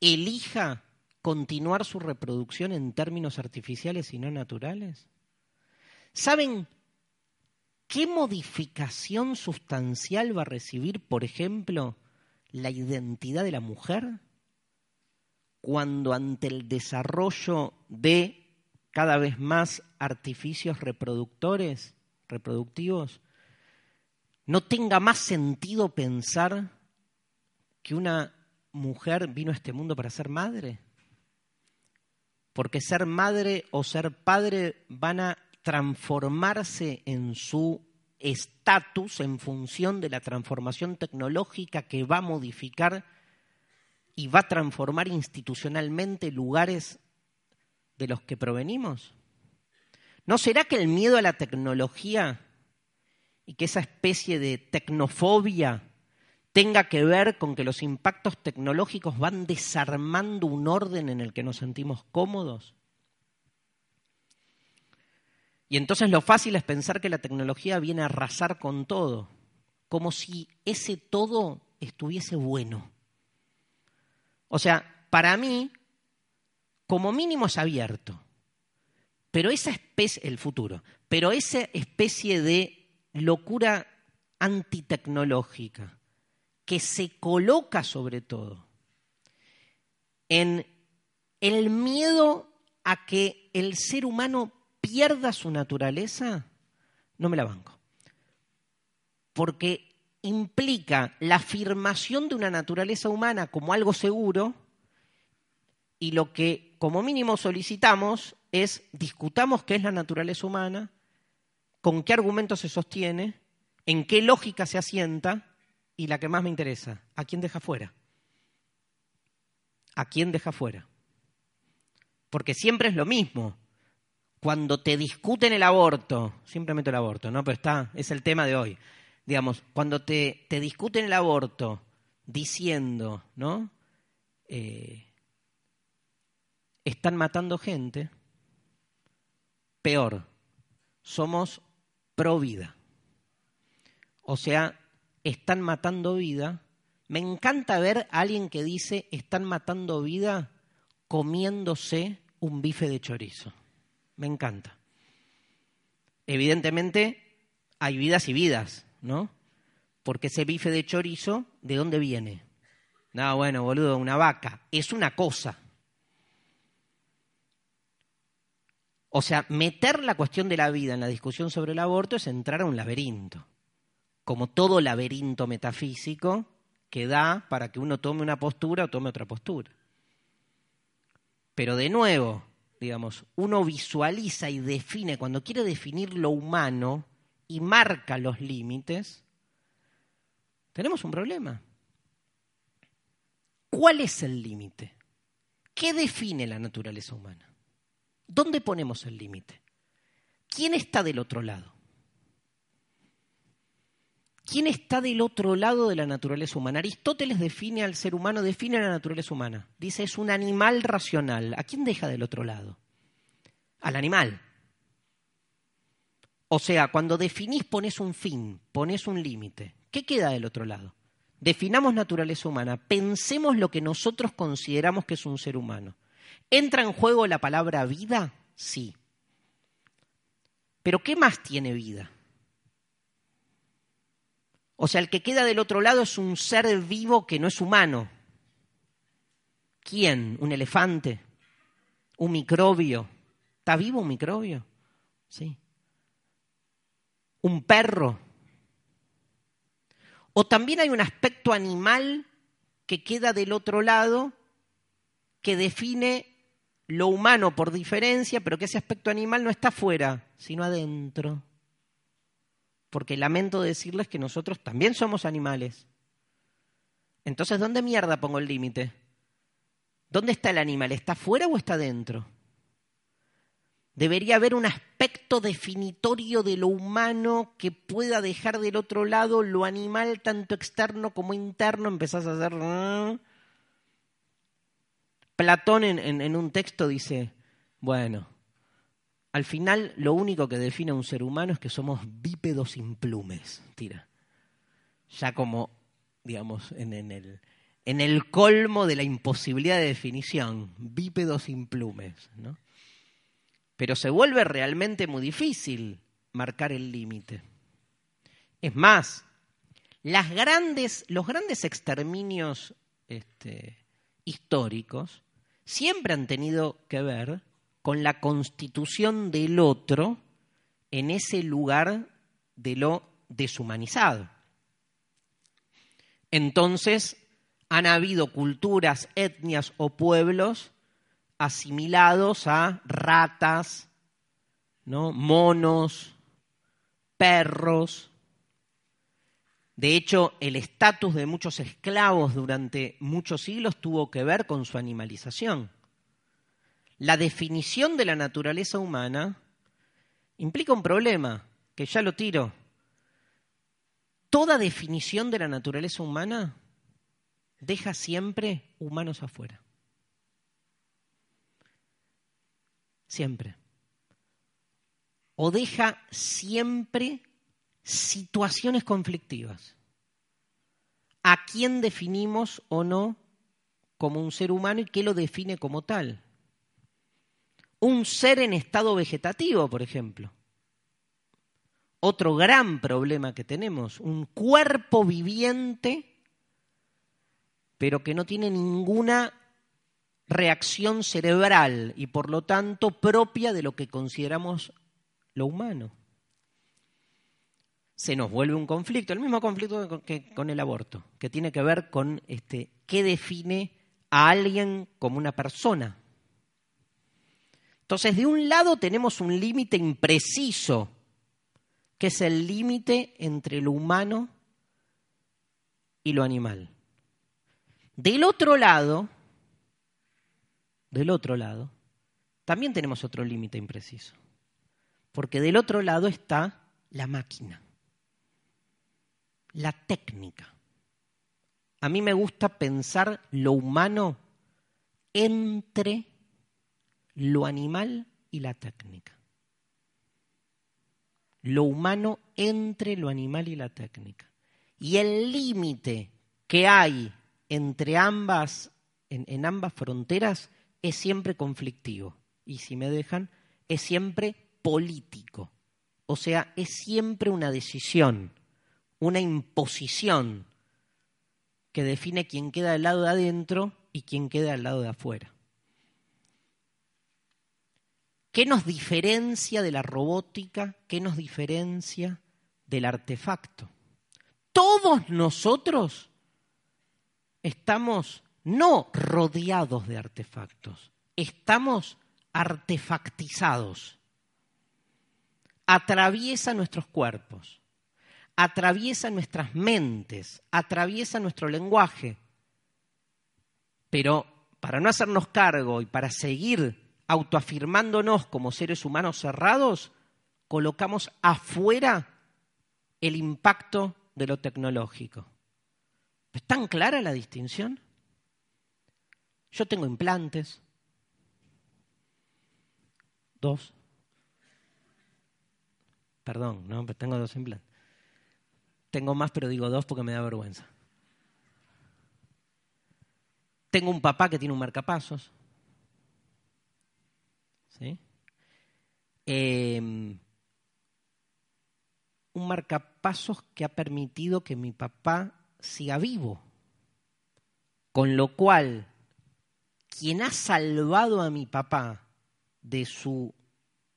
elija continuar su reproducción en términos artificiales y no naturales? ¿Saben qué modificación sustancial va a recibir, por ejemplo, la identidad de la mujer cuando ante el desarrollo de cada vez más artificios reproductores, reproductivos, no tenga más sentido pensar que una mujer vino a este mundo para ser madre? Porque ser madre o ser padre van a transformarse en su estatus en función de la transformación tecnológica que va a modificar y va a transformar institucionalmente lugares de los que provenimos? ¿No será que el miedo a la tecnología y que esa especie de tecnofobia tenga que ver con que los impactos tecnológicos van desarmando un orden en el que nos sentimos cómodos? Y entonces lo fácil es pensar que la tecnología viene a arrasar con todo, como si ese todo estuviese bueno. O sea, para mí, como mínimo es abierto, pero esa especie, el futuro, pero esa especie de locura antitecnológica que se coloca sobre todo en el miedo a que el ser humano pierda su naturaleza, no me la banco. Porque implica la afirmación de una naturaleza humana como algo seguro y lo que como mínimo solicitamos es discutamos qué es la naturaleza humana, con qué argumentos se sostiene, en qué lógica se asienta y la que más me interesa, ¿a quién deja fuera? ¿A quién deja fuera? Porque siempre es lo mismo cuando te discuten el aborto, siempre meto el aborto, ¿no? Pero está, es el tema de hoy. Digamos, cuando te, te discuten el aborto diciendo, ¿no? Eh, están matando gente, peor, somos pro vida. O sea, están matando vida. Me encanta ver a alguien que dice, están matando vida comiéndose un bife de chorizo me encanta. Evidentemente hay vidas y vidas, ¿no? Porque ese bife de chorizo, ¿de dónde viene? No, bueno, boludo, una vaca. Es una cosa. O sea, meter la cuestión de la vida en la discusión sobre el aborto es entrar a un laberinto. Como todo laberinto metafísico que da para que uno tome una postura o tome otra postura. Pero de nuevo, digamos, uno visualiza y define, cuando quiere definir lo humano y marca los límites, tenemos un problema. ¿Cuál es el límite? ¿Qué define la naturaleza humana? ¿Dónde ponemos el límite? ¿Quién está del otro lado? ¿Quién está del otro lado de la naturaleza humana? Aristóteles define al ser humano, define a la naturaleza humana. Dice, es un animal racional. ¿A quién deja del otro lado? Al animal. O sea, cuando definís pones un fin, pones un límite. ¿Qué queda del otro lado? Definamos naturaleza humana, pensemos lo que nosotros consideramos que es un ser humano. ¿Entra en juego la palabra vida? Sí. Pero ¿qué más tiene vida? O sea, el que queda del otro lado es un ser vivo que no es humano. ¿Quién? ¿Un elefante? ¿Un microbio? ¿Está vivo un microbio? Sí. ¿Un perro? O también hay un aspecto animal que queda del otro lado que define lo humano por diferencia, pero que ese aspecto animal no está afuera, sino adentro. Porque lamento decirles que nosotros también somos animales. Entonces, ¿dónde mierda pongo el límite? ¿Dónde está el animal? ¿Está afuera o está dentro? Debería haber un aspecto definitorio de lo humano que pueda dejar del otro lado lo animal, tanto externo como interno. Empezás a hacer... ¿eh? Platón en, un texto dice, bueno, al final lo único que define a un ser humano es que somos bípedos sin plumes, tira. Ya como, digamos, en, el, en el colmo de la imposibilidad de definición, bípedos sin plumes, ¿no? Pero se vuelve realmente muy difícil marcar el límite. Es más, los grandes exterminios este, históricos siempre han tenido que ver con la constitución del otro en ese lugar de lo deshumanizado. Entonces, han habido culturas, etnias o pueblos asimilados a ratas, ¿no? monos, perros, de hecho, el estatus de muchos esclavos durante muchos siglos tuvo que ver con su animalización. La definición de la naturaleza humana implica un problema, que ya lo tiro. Toda definición de la naturaleza humana deja siempre humanos afuera. Siempre. O deja siempre situaciones conflictivas. ¿A quién definimos o no como un ser humano y qué lo define como tal? Un ser en estado vegetativo, por ejemplo. Otro gran problema que tenemos, un cuerpo viviente, pero que no tiene ninguna reacción cerebral y por lo tanto propia de lo que consideramos lo humano se nos vuelve un conflicto, el mismo conflicto que con el aborto, que tiene que ver con este, qué define a alguien como una persona. Entonces, de un lado tenemos un límite impreciso, que es el límite entre lo humano y lo animal. Del otro lado, del otro lado, también tenemos otro límite impreciso, porque del otro lado está la máquina la técnica. A mí me gusta pensar lo humano entre lo animal y la técnica. Lo humano entre lo animal y la técnica. Y el límite que hay entre ambas, en, ambas fronteras es siempre conflictivo. Y si me dejan, es siempre político. O sea, es siempre una decisión una imposición que define quién queda al lado de adentro y quién queda al lado de afuera. ¿Qué nos diferencia de la robótica? ¿Qué nos diferencia del artefacto? Todos nosotros estamos no rodeados de artefactos, estamos artefactizados. Atraviesa nuestros cuerpos atraviesa nuestras mentes, atraviesa nuestro lenguaje. Pero para no hacernos cargo y para seguir autoafirmándonos como seres humanos cerrados, colocamos afuera el impacto de lo tecnológico. ¿Es tan clara la distinción? Yo tengo implantes. Dos. Perdón, no, tengo dos implantes. Tengo más, pero digo dos porque me da vergüenza. Tengo un papá que tiene un marcapasos. Em, un marcapasos que ha permitido que mi papá siga vivo. Con lo cual, quien ha salvado a mi papá de su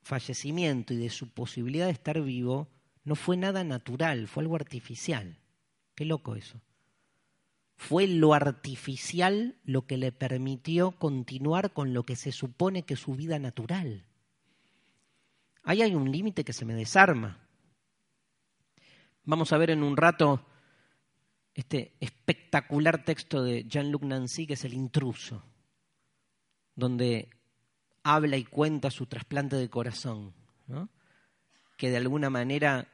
fallecimiento y de su posibilidad de estar vivo no fue nada natural, fue algo artificial. Qué loco eso. Fue lo artificial lo que le permitió continuar con lo que se supone que es su vida natural. Ahí hay un límite que se me desarma. Vamos a ver en un rato este espectacular texto de Jean-Luc Nancy, que es El intruso, donde habla y cuenta su trasplante de corazón, que de alguna manera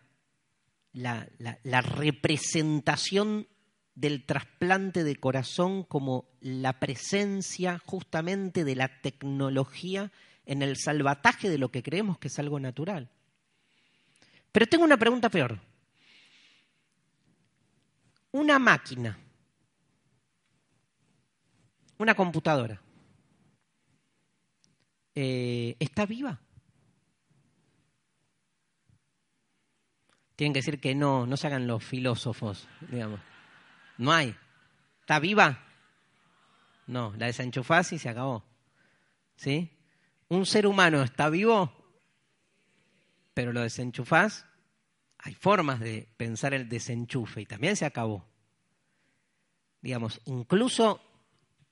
la, la representación del trasplante de corazón como la presencia justamente de la tecnología en el salvataje de lo que creemos que es algo natural. Pero tengo una pregunta peor. Una máquina, una computadora, eh, ¿está viva? Tienen que decir que no, no se hagan los filósofos, digamos. No hay. ¿Está viva? No, la desenchufás y se acabó. ¿Sí? ¿Un ser humano está vivo? Pero lo desenchufás. Hay formas de pensar el desenchufe y también se acabó. Digamos, incluso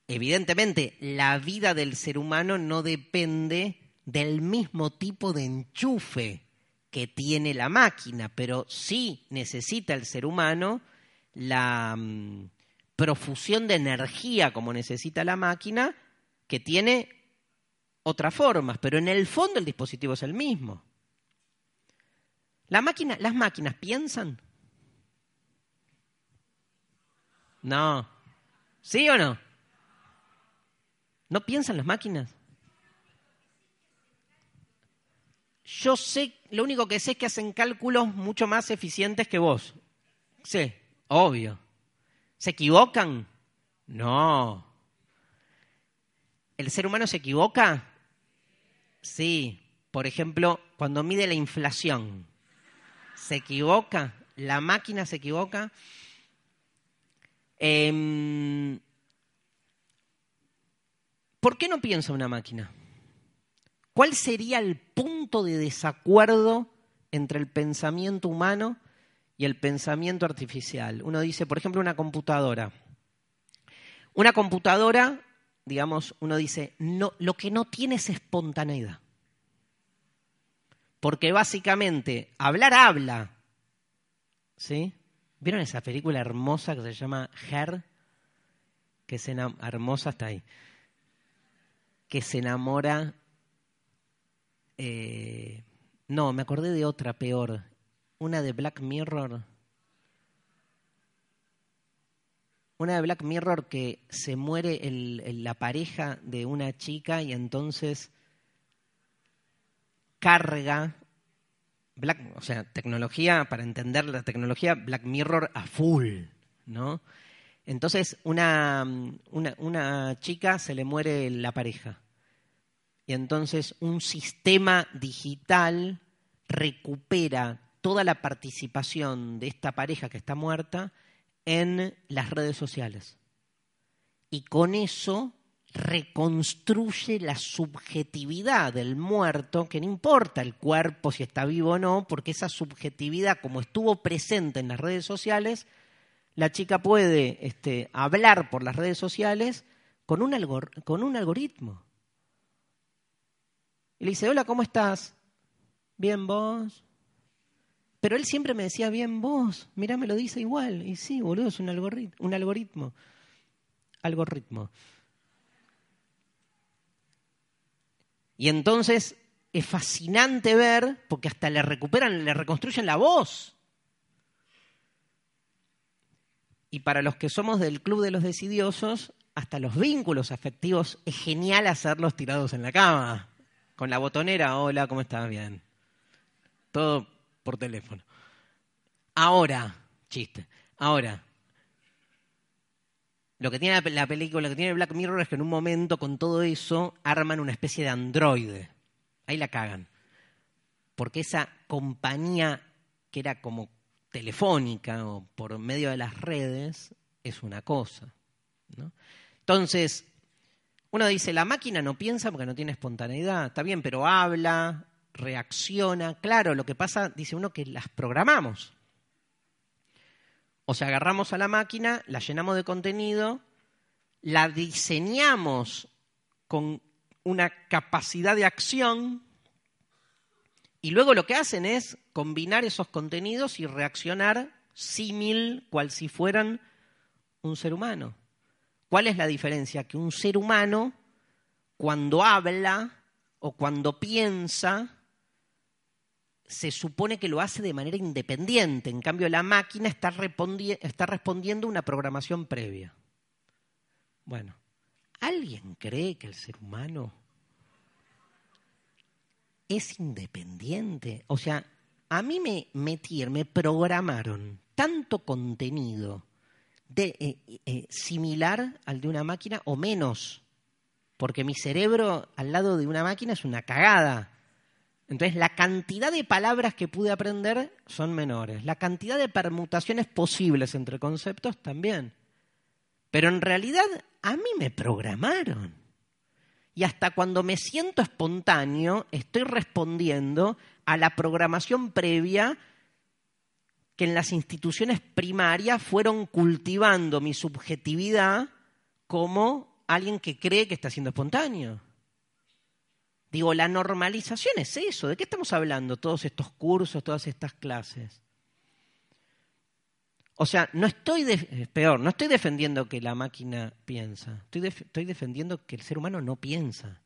Evidentemente, la vida del ser humano no depende del mismo tipo de enchufe que tiene la máquina, pero sí necesita el ser humano la mm, profusión de energía como necesita la máquina, que tiene otras formas, pero en el fondo el dispositivo es el mismo. ¿La máquina, ¿Las máquinas piensan? No. ¿Sí o no? ¿No piensan las máquinas? Yo sé, lo único que sé es que hacen cálculos mucho más eficientes que vos. Sí, obvio. ¿Se equivocan? No. ¿El ser humano se equivoca? Sí. Por ejemplo, cuando mide la inflación, ¿se equivoca? ¿La máquina se equivoca? Eh, ¿Por qué no piensa una máquina? ¿Cuál sería el punto de desacuerdo entre el pensamiento humano y el pensamiento artificial? Uno dice, por ejemplo, una computadora. Una computadora, digamos, uno dice, no, lo que no tiene es espontaneidad. Porque básicamente, hablar habla. ¿Sí? ¿Vieron esa película hermosa que se llama Her? Que es hermosa hasta ahí que se enamora. Eh, no, me acordé de otra peor. Una de Black Mirror. Una de Black Mirror que se muere la pareja de una chica y entonces carga Black, o sea, tecnología, para entender la tecnología, Black Mirror a full, ¿no? Entonces, una, una, chica se le muere la pareja. Y entonces un sistema digital recupera toda la participación de esta pareja que está muerta en las redes sociales. Y con eso reconstruye la subjetividad del muerto, que no importa el cuerpo si está vivo o no, porque esa subjetividad, como estuvo presente en las redes sociales, la chica puede este, hablar por las redes sociales con un, con un algoritmo. Y le dice, hola, ¿cómo estás? Bien vos. Pero él siempre me decía, bien vos, mirá, me lo dice igual. Y sí, boludo, es un algoritmo. Un algoritmo. Algoritmo. Y entonces es fascinante ver, porque hasta le recuperan, le reconstruyen la voz. Y para los que somos del Club de los Decidiosos, hasta los vínculos afectivos es genial hacerlos tirados en la cama. Con la botonera, hola, ¿cómo estás? Bien. Todo por teléfono. Ahora, chiste, ahora, lo que tiene la película, lo que tiene Black Mirror es que en un momento con todo eso arman una especie de androide. Ahí la cagan. Porque esa compañía que era como telefónica o por medio de las redes, es una cosa. Entonces, uno dice, la máquina no piensa porque no tiene espontaneidad, está bien, pero habla, reacciona. Claro, lo que pasa, dice uno, que las programamos. O sea, agarramos a la máquina, la llenamos de contenido, la diseñamos con una capacidad de acción y luego lo que hacen es combinar esos contenidos y reaccionar símil cual si fueran un ser humano. ¿Cuál es la diferencia? Que un ser humano, cuando habla o cuando piensa, se supone que lo hace de manera independiente. En cambio, la máquina está, está respondiendo a una programación previa. Bueno, ¿alguien cree que el ser humano es independiente? O sea, a mí me metieron, me programaron tanto contenido de, eh, eh, similar al de una máquina o menos, porque mi cerebro al lado de una máquina es una cagada. Entonces, la cantidad de palabras que pude aprender son menores. La cantidad de permutaciones posibles entre conceptos también. Pero en realidad, a mí me programaron. Y hasta cuando me siento espontáneo, estoy respondiendo a la programación previa que en las instituciones primarias fueron cultivando mi subjetividad como alguien que cree que está siendo espontáneo. Digo, la normalización es eso. ¿De qué estamos hablando todos estos cursos, todas estas clases? O sea, no estoy, peor, no estoy defendiendo que la máquina piensa, estoy, estoy defendiendo que el ser humano no piensa.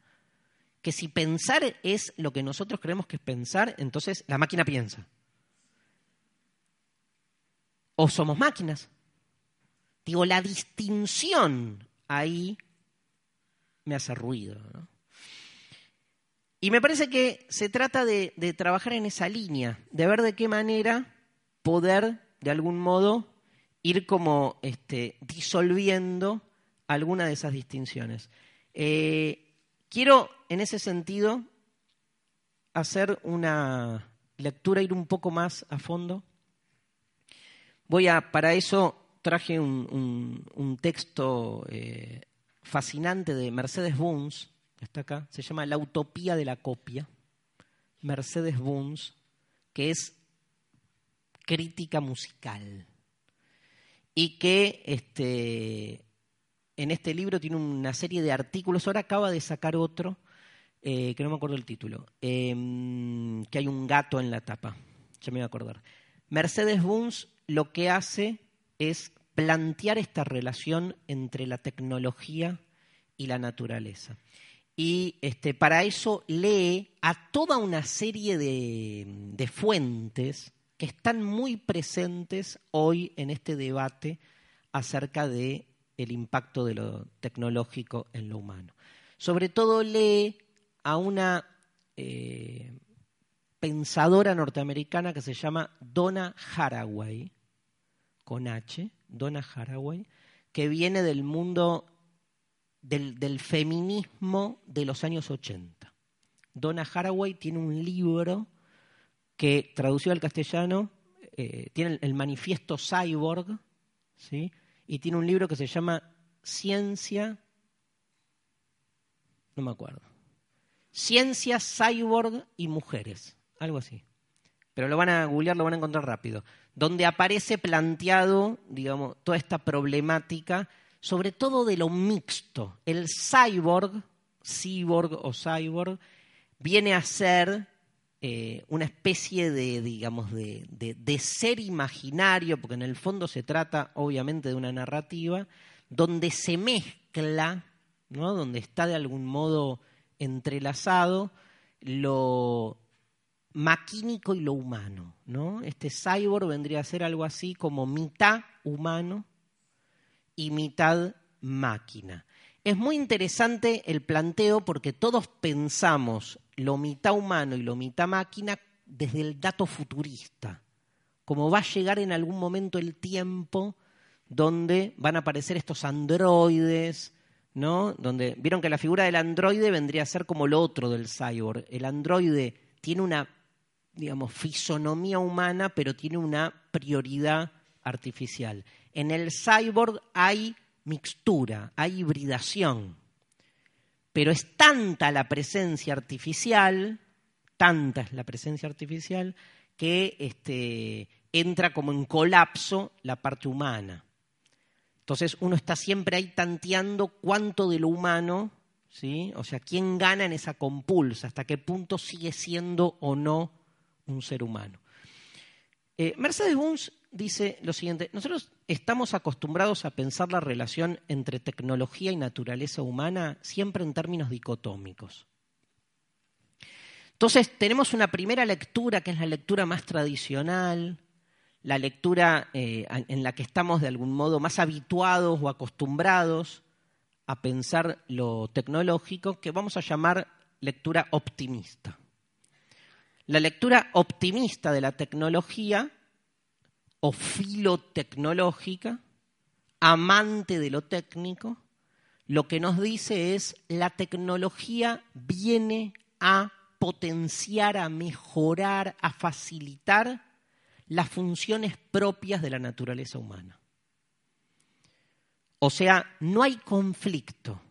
Que si pensar es lo que nosotros creemos que es pensar, entonces la máquina piensa. O somos máquinas. Digo, la distinción ahí me hace ruido. ¿no? Y me parece que se trata de, trabajar en esa línea, de ver de qué manera poder, de algún modo, ir como este, disolviendo alguna de esas distinciones. Eh, quiero, en ese sentido, hacer una lectura, ir un poco más a fondo. Voy a, para eso traje un, texto eh, fascinante de Mercedes Bunz, está acá, se llama La Utopía de la Copia, Mercedes Bunz, que es crítica musical. Y que este, en este libro tiene una serie de artículos, ahora acaba de sacar otro, eh, que no me acuerdo el título, em, que hay un gato en la tapa, ya me voy a acordar. Mercedes Bunz lo que hace es plantear esta relación entre la tecnología y la naturaleza y este, para eso lee a toda una serie de, fuentes que están muy presentes hoy en este debate acerca del el impacto de lo tecnológico en lo humano. Sobre todo lee a una eh, pensadora norteamericana que se llama Donna Haraway, con H, Donna Haraway, que viene del mundo del, feminismo de los años 80. Donna Haraway tiene un libro que, traducido al castellano, eh, tiene el, manifiesto Cyborg, ¿sí? y tiene un libro que se llama Ciencia, no me acuerdo, Ciencia, Cyborg y Mujeres, algo así. Pero lo van a googlear, lo van a encontrar rápido. Donde aparece planteado, digamos, toda esta problemática sobre todo de lo mixto. El cyborg, cyborg o cyborg, viene a ser eh, una especie de, digamos, de, ser imaginario, porque en el fondo se trata obviamente de una narrativa, donde se mezcla, ¿no? donde está de algún modo entrelazado lo maquínico y lo humano. ¿no? Este cyborg vendría a ser algo así como mitad humano, y mitad máquina. Es muy interesante el planteo porque todos pensamos lo mitad humano y lo mitad máquina desde el dato futurista, como va a llegar en algún momento el tiempo donde van a aparecer estos androides, ¿no? Donde vieron que la figura del androide vendría a ser como lo otro del cyborg. El androide tiene una digamos, fisonomía humana, pero tiene una prioridad artificial. En el cyborg hay mixtura, hay hibridación, pero es tanta la presencia artificial, tanta es la presencia artificial, que este, entra como en colapso la parte humana. Entonces uno está siempre ahí tanteando cuánto de lo humano, ¿sí? o sea, quién gana en esa compulsa, hasta qué punto sigue siendo o no un ser humano. Eh, Mercedes Bunz dice lo siguiente, nosotros estamos acostumbrados a pensar la relación entre tecnología y naturaleza humana siempre en términos dicotómicos. Entonces tenemos una primera lectura que es la lectura más tradicional, la lectura eh, en la que estamos de algún modo más habituados o acostumbrados a pensar lo tecnológico, que vamos a llamar lectura optimista. La lectura optimista de la tecnología o filotecnológica, amante de lo técnico, lo que nos dice es la tecnología viene a potenciar, a mejorar, a facilitar las funciones propias de la naturaleza humana. O sea, no hay conflicto,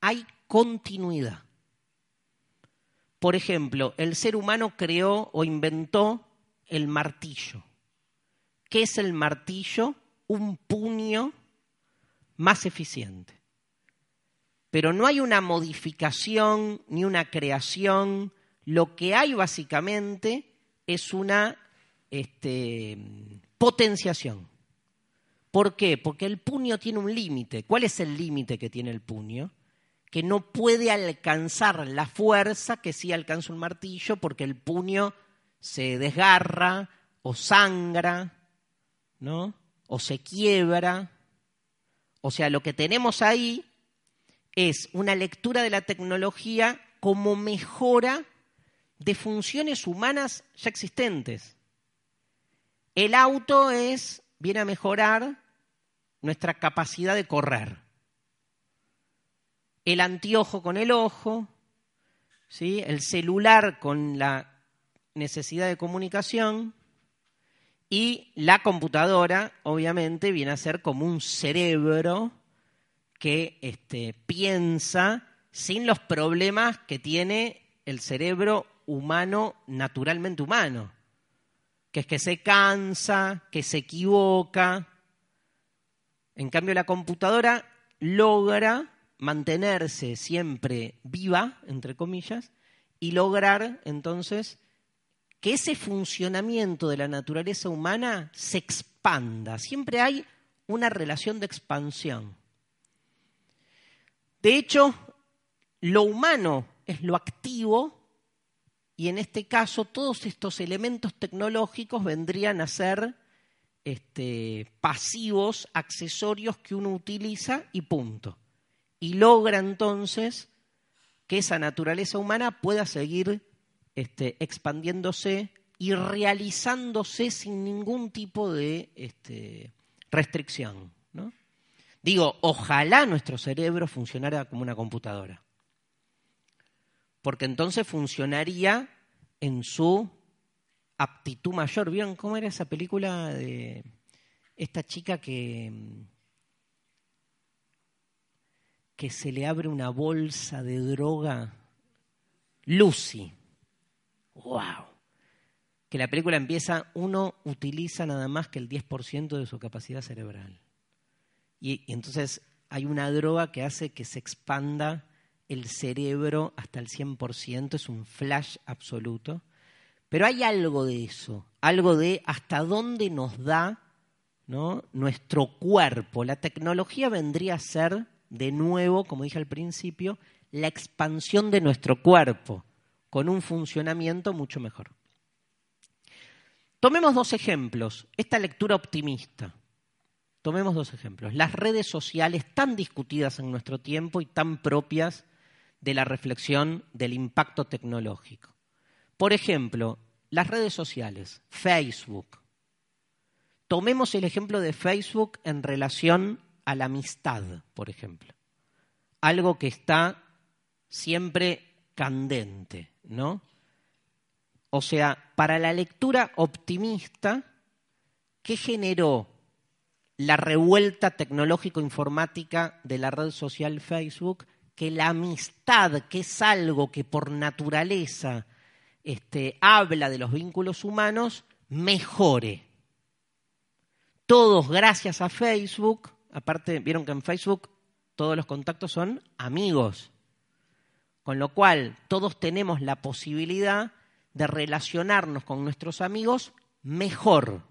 hay continuidad. Por ejemplo, el ser humano creó o inventó el martillo. ¿Qué es el martillo? Un puño más eficiente. Pero no hay una modificación ni una creación. Lo que hay básicamente es una este, potenciación. ¿Por qué? Porque el puño tiene un límite. ¿Cuál es el límite que tiene el puño? Que no puede alcanzar la fuerza que sí alcanza un martillo porque el puño se desgarra o sangra ¿no? O se quiebra. O sea, lo que tenemos ahí es una lectura de la tecnología como mejora de funciones humanas ya existentes. El auto es, viene a mejorar nuestra capacidad de correr. El anteojo con el ojo, ¿sí? el celular con la necesidad de comunicación, y la computadora, obviamente, viene a ser como un cerebro que este, piensa sin los problemas que tiene el cerebro humano, naturalmente humano, que es que se cansa, que se equivoca. En cambio, la computadora logra mantenerse siempre viva, entre comillas, y lograr entonces que ese funcionamiento de la naturaleza humana se expanda. Siempre hay una relación de expansión. De hecho, lo humano es lo activo y en este caso todos estos elementos tecnológicos vendrían a ser este, pasivos, accesorios que uno utiliza y punto. Y logra entonces que esa naturaleza humana pueda seguir este, expandiéndose y realizándose sin ningún tipo de este, restricción. Digo, ojalá nuestro cerebro funcionara como una computadora, porque entonces funcionaría en su aptitud mayor. ¿Vieron cómo era esa película de esta chica que, que se le abre una bolsa de droga? Lucy. ¡Wow! Que la película empieza, uno utiliza nada más que el 10% de su capacidad cerebral. Y, entonces hay una droga que hace que se expanda el cerebro hasta el 100%, es un flash absoluto. Pero hay algo de eso, algo de hasta dónde nos da ¿no? nuestro cuerpo. La tecnología vendría a ser, de nuevo, como dije al principio, la expansión de nuestro cuerpo con un funcionamiento mucho mejor. Tomemos dos ejemplos, esta lectura optimista. Tomemos dos ejemplos. Las redes sociales tan discutidas en nuestro tiempo y tan propias de la reflexión del impacto tecnológico. Por ejemplo, las redes sociales, Facebook. Tomemos el ejemplo de Facebook en relación a la amistad, por ejemplo. Algo que está siempre candente, ¿no? O sea, para la lectura optimista, ¿qué generó la revuelta tecnológico-informática de la red social Facebook? Que la amistad, que es algo que por naturaleza este, habla de los vínculos humanos, mejore. Todos gracias a Facebook, aparte, vieron que en Facebook todos los contactos son amigos, con lo cual todos tenemos la posibilidad de relacionarnos con nuestros amigos mejor.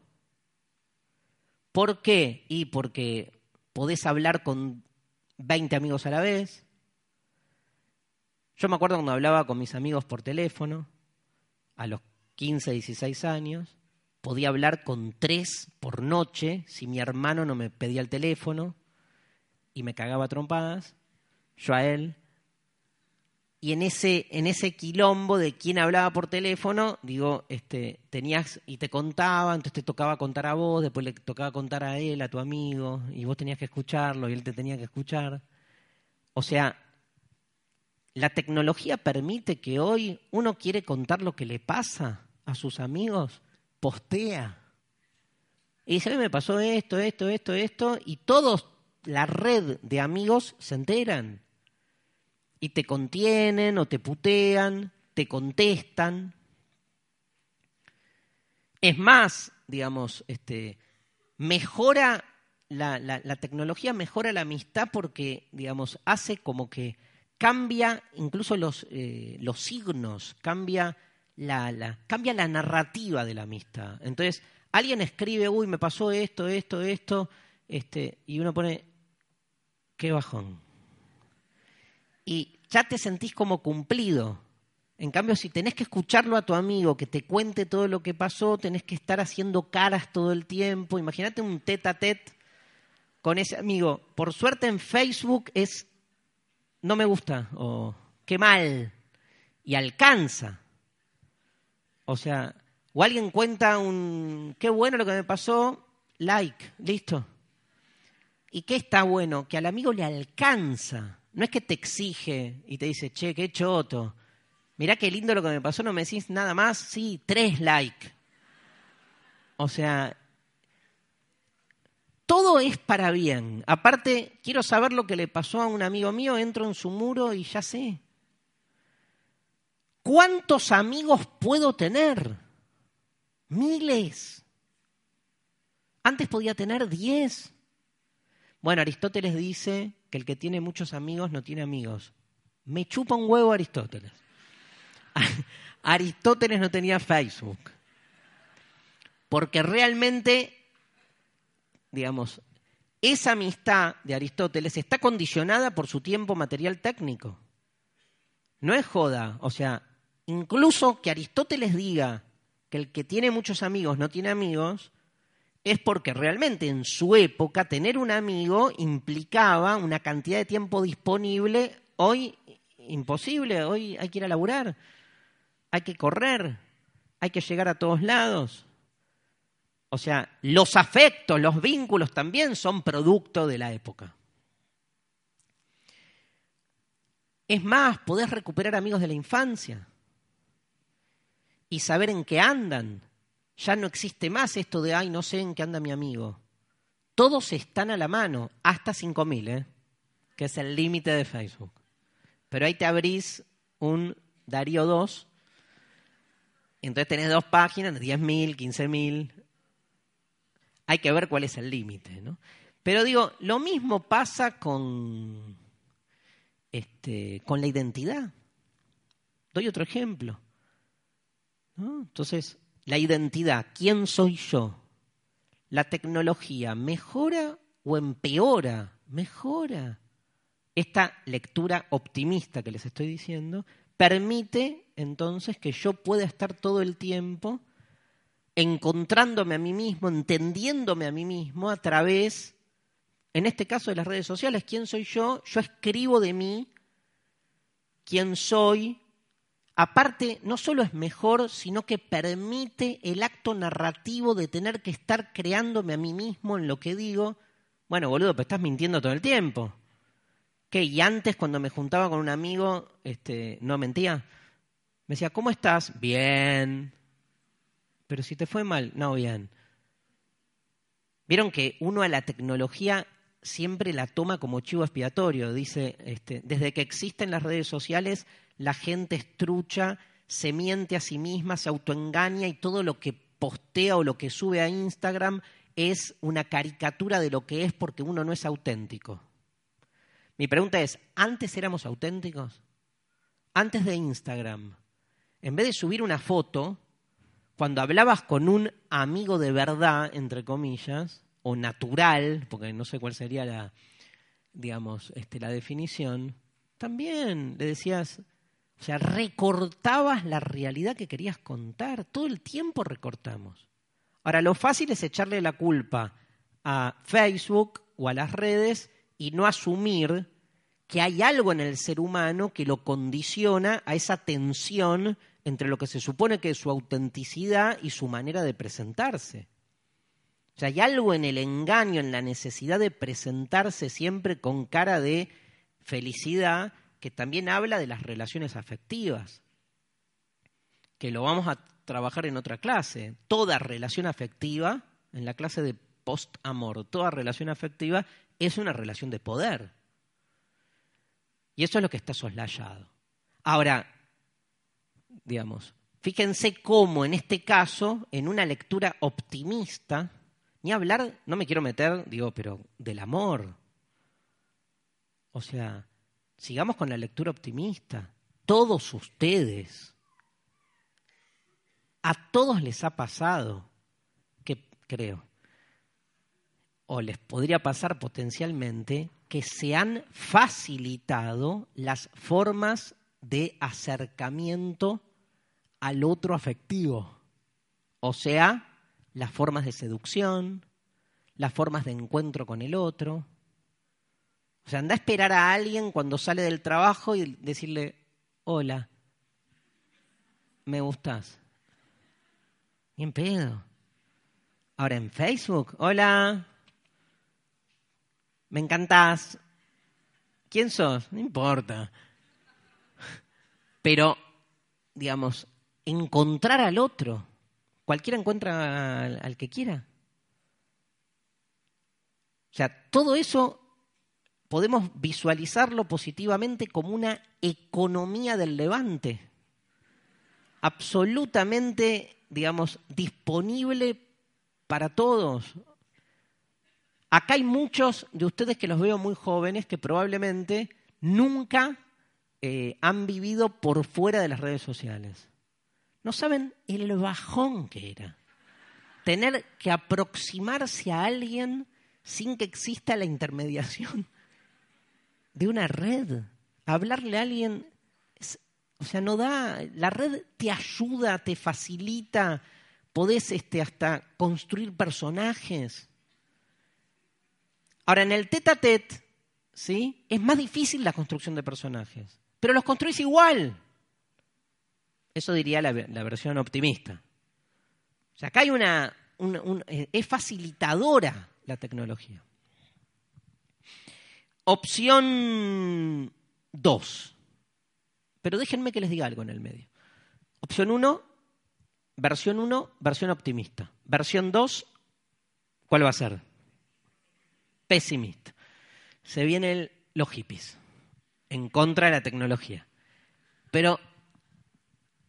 ¿Por qué? Y porque podés hablar con 20 amigos a la vez. Yo me acuerdo cuando hablaba con mis amigos por teléfono, a los 15, 16 años, podía hablar con tres por noche si mi hermano no me pedía el teléfono y me cagaba trompadas, yo a él. Y en ese, en ese quilombo de quién hablaba por teléfono, digo, este, tenías y te contaba, entonces te tocaba contar a vos, después le tocaba contar a él, a tu amigo, y vos tenías que escucharlo y él te tenía que escuchar. O sea, la tecnología permite que hoy uno quiere contar lo que le pasa a sus amigos postea. Y dice, me pasó esto, esto, esto, esto, y todos, la red de amigos se enteran. Y te contienen o te putean, te contestan. Es más, digamos, este, mejora la, la, tecnología, mejora la amistad porque, digamos, hace como que cambia incluso los, eh, los signos, cambia la, cambia la narrativa de la amistad. Entonces, alguien escribe, uy, me pasó esto, esto, esto, este, y uno pone, qué bajón. Y ya te sentís como cumplido. En cambio, si tenés que escucharlo a tu amigo, que te cuente todo lo que pasó, tenés que estar haciendo caras todo el tiempo. Imagínate un tete a tete con ese amigo. Por suerte en Facebook es no me gusta o qué mal. Y alcanza. O sea, o alguien cuenta un, qué bueno lo que me pasó, like, listo. ¿Y qué está bueno? Que al amigo le alcanza. No es que te exige y te dice, che, qué choto. Mirá qué lindo lo que me pasó, no me decís nada más. Sí, tres like. O sea, todo es para bien. Aparte, quiero saber lo que le pasó a un amigo mío, entro en su muro y ya sé. ¿Cuántos amigos puedo tener? Miles. Antes podía tener diez. Bueno, Aristóteles dice que el que tiene muchos amigos no tiene amigos. Me chupa un huevo Aristóteles. Aristóteles no tenía Facebook. Porque realmente, digamos, esa amistad de Aristóteles está condicionada por su tiempo material técnico. No es joda. O sea, incluso que Aristóteles diga que el que tiene muchos amigos no tiene amigos, es porque realmente en su época tener un amigo implicaba una cantidad de tiempo disponible, hoy imposible, hoy hay que ir a laburar, hay que correr, hay que llegar a todos lados. O sea, los afectos, los vínculos también son producto de la época. Es más, podés recuperar amigos de la infancia y saber en qué andan. Ya no existe más esto de, ay, no sé en qué anda mi amigo. Todos están a la mano, hasta 5.000, ¿eh? que es el límite de Facebook. Pero ahí te abrís un Darío 2, y entonces tenés dos páginas, 10.000, 15.000. Hay que ver cuál es el límite. ¿no? Pero digo, lo mismo pasa con, este, con la identidad. Doy otro ejemplo. Entonces, la identidad, ¿quién soy yo? ¿La tecnología mejora o empeora? Mejora. Esta lectura optimista que les estoy diciendo permite entonces que yo pueda estar todo el tiempo encontrándome a mí mismo, entendiéndome a mí mismo a través, en este caso de las redes sociales, ¿quién soy yo? Yo escribo de mí quién soy, aparte no solo es mejor, sino que permite el acto narrativo de tener que estar creándome a mí mismo en lo que digo. Bueno, boludo, pero estás mintiendo todo el tiempo. ¿Qué? ¿Y antes cuando me juntaba con un amigo, este, no mentía? Me decía, ¿cómo estás? Bien. Pero si te fue mal, no, bien. Vieron que uno a la tecnología siempre la toma como chivo expiatorio. Dice, este, desde que existen las redes sociales, la gente estrucha, se miente a sí misma, se autoengaña y todo lo que postea o lo que sube a Instagram es una caricatura de lo que es porque uno no es auténtico. Mi pregunta es, ¿antes éramos auténticos? Antes de Instagram, en vez de subir una foto, cuando hablabas con un amigo de verdad, entre comillas, o natural, porque no sé cuál sería la, digamos, este, la definición, también le decías, o sea, recortabas la realidad que querías contar, todo el tiempo recortamos. Ahora, lo fácil es echarle la culpa a Facebook o a las redes y no asumir que hay algo en el ser humano que lo condiciona a esa tensión entre lo que se supone que es su autenticidad y su manera de presentarse. O sea, hay algo en el engaño, en la necesidad de presentarse siempre con cara de felicidad, que también habla de las relaciones afectivas, que lo vamos a trabajar en otra clase. Toda relación afectiva, en la clase de post-amor, toda relación afectiva es una relación de poder. Y eso es lo que está soslayado. Ahora, digamos. Fíjense cómo en este caso, en una lectura optimista, ni hablar, no me quiero meter, digo, pero del amor. O sea, sigamos con la lectura optimista. Todos ustedes, a todos les ha pasado, que creo, o les podría pasar potencialmente, que se han facilitado las formas de acercamiento al otro afectivo. O sea, las formas de seducción, las formas de encuentro con el otro. O sea, anda a esperar a alguien cuando sale del trabajo y decirle, hola, me gustas. Bien pedo. Ahora en Facebook, hola, me encantás. ¿Quién sos? No importa. Pero, digamos, encontrar al otro. Cualquiera encuentra al, que quiera. O sea, todo eso podemos visualizarlo positivamente como una economía del levante. Absolutamente, digamos, disponible para todos. Acá hay muchos de ustedes que los veo muy jóvenes que probablemente nunca eh, han vivido por fuera de las redes sociales. No saben el bajón que era. Tener que aproximarse a alguien sin que exista la intermediación de una red. Hablarle a alguien, o sea, no da, la red te ayuda, te facilita, podés este, hasta construir personajes. Ahora, en el tete a tete, ¿sí? Es más difícil la construcción de personajes pero los construís igual. Eso diría la, versión optimista. O sea, acá hay una, eh, es facilitadora la tecnología. Opción 2. Pero déjenme que les diga algo en el medio. Opción 1, versión 1, versión optimista. Versión 2, ¿cuál va a ser? Pesimista. Se vienen los hippies en contra de la tecnología. Pero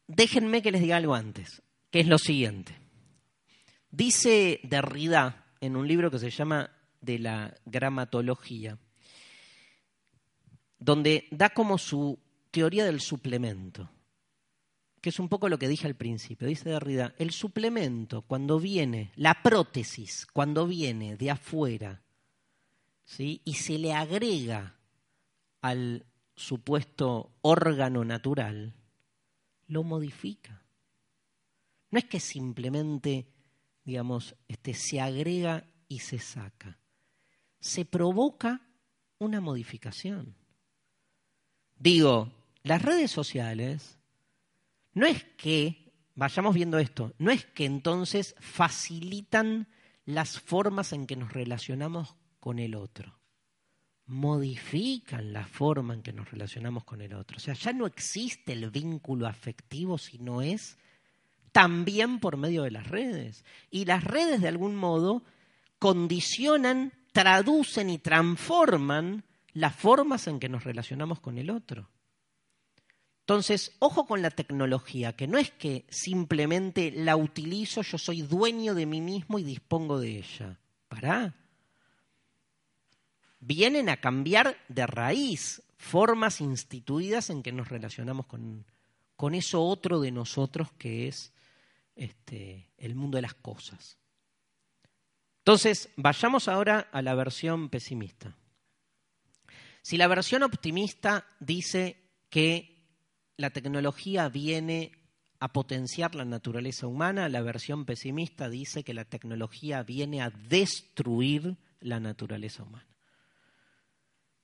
déjenme que les diga algo antes, que es lo siguiente. Dice Derrida en un libro que se llama De la gramatología, donde da como su teoría del suplemento, que es un poco lo que dije al principio. Dice Derrida, el suplemento cuando viene, la prótesis cuando viene de afuera, ¿sí? y se le agrega al supuesto órgano natural, lo modifica. No es que simplemente, digamos, este, se agrega y se saca. Se provoca una modificación. Digo, las redes sociales no es que, vayamos viendo esto, no es que entonces facilitan las formas en que nos relacionamos con el otro. modifican la forma en que nos relacionamos con el otro. O sea, ya no existe el vínculo afectivo, sino es también por medio de las redes. Y las redes, de algún modo, condicionan, traducen y transforman las formas en que nos relacionamos con el otro. Entonces, ojo con la tecnología, que no es que simplemente la utilizo, yo soy dueño de mí mismo y dispongo de ella. Pará. Vienen a cambiar de raíz formas instituidas en que nos relacionamos con, con eso otro de nosotros que es este, el mundo de las cosas. Entonces, vayamos ahora a la versión pesimista. Si la versión optimista dice que la tecnología viene a potenciar la naturaleza humana, la versión pesimista dice que la tecnología viene a destruir la naturaleza humana.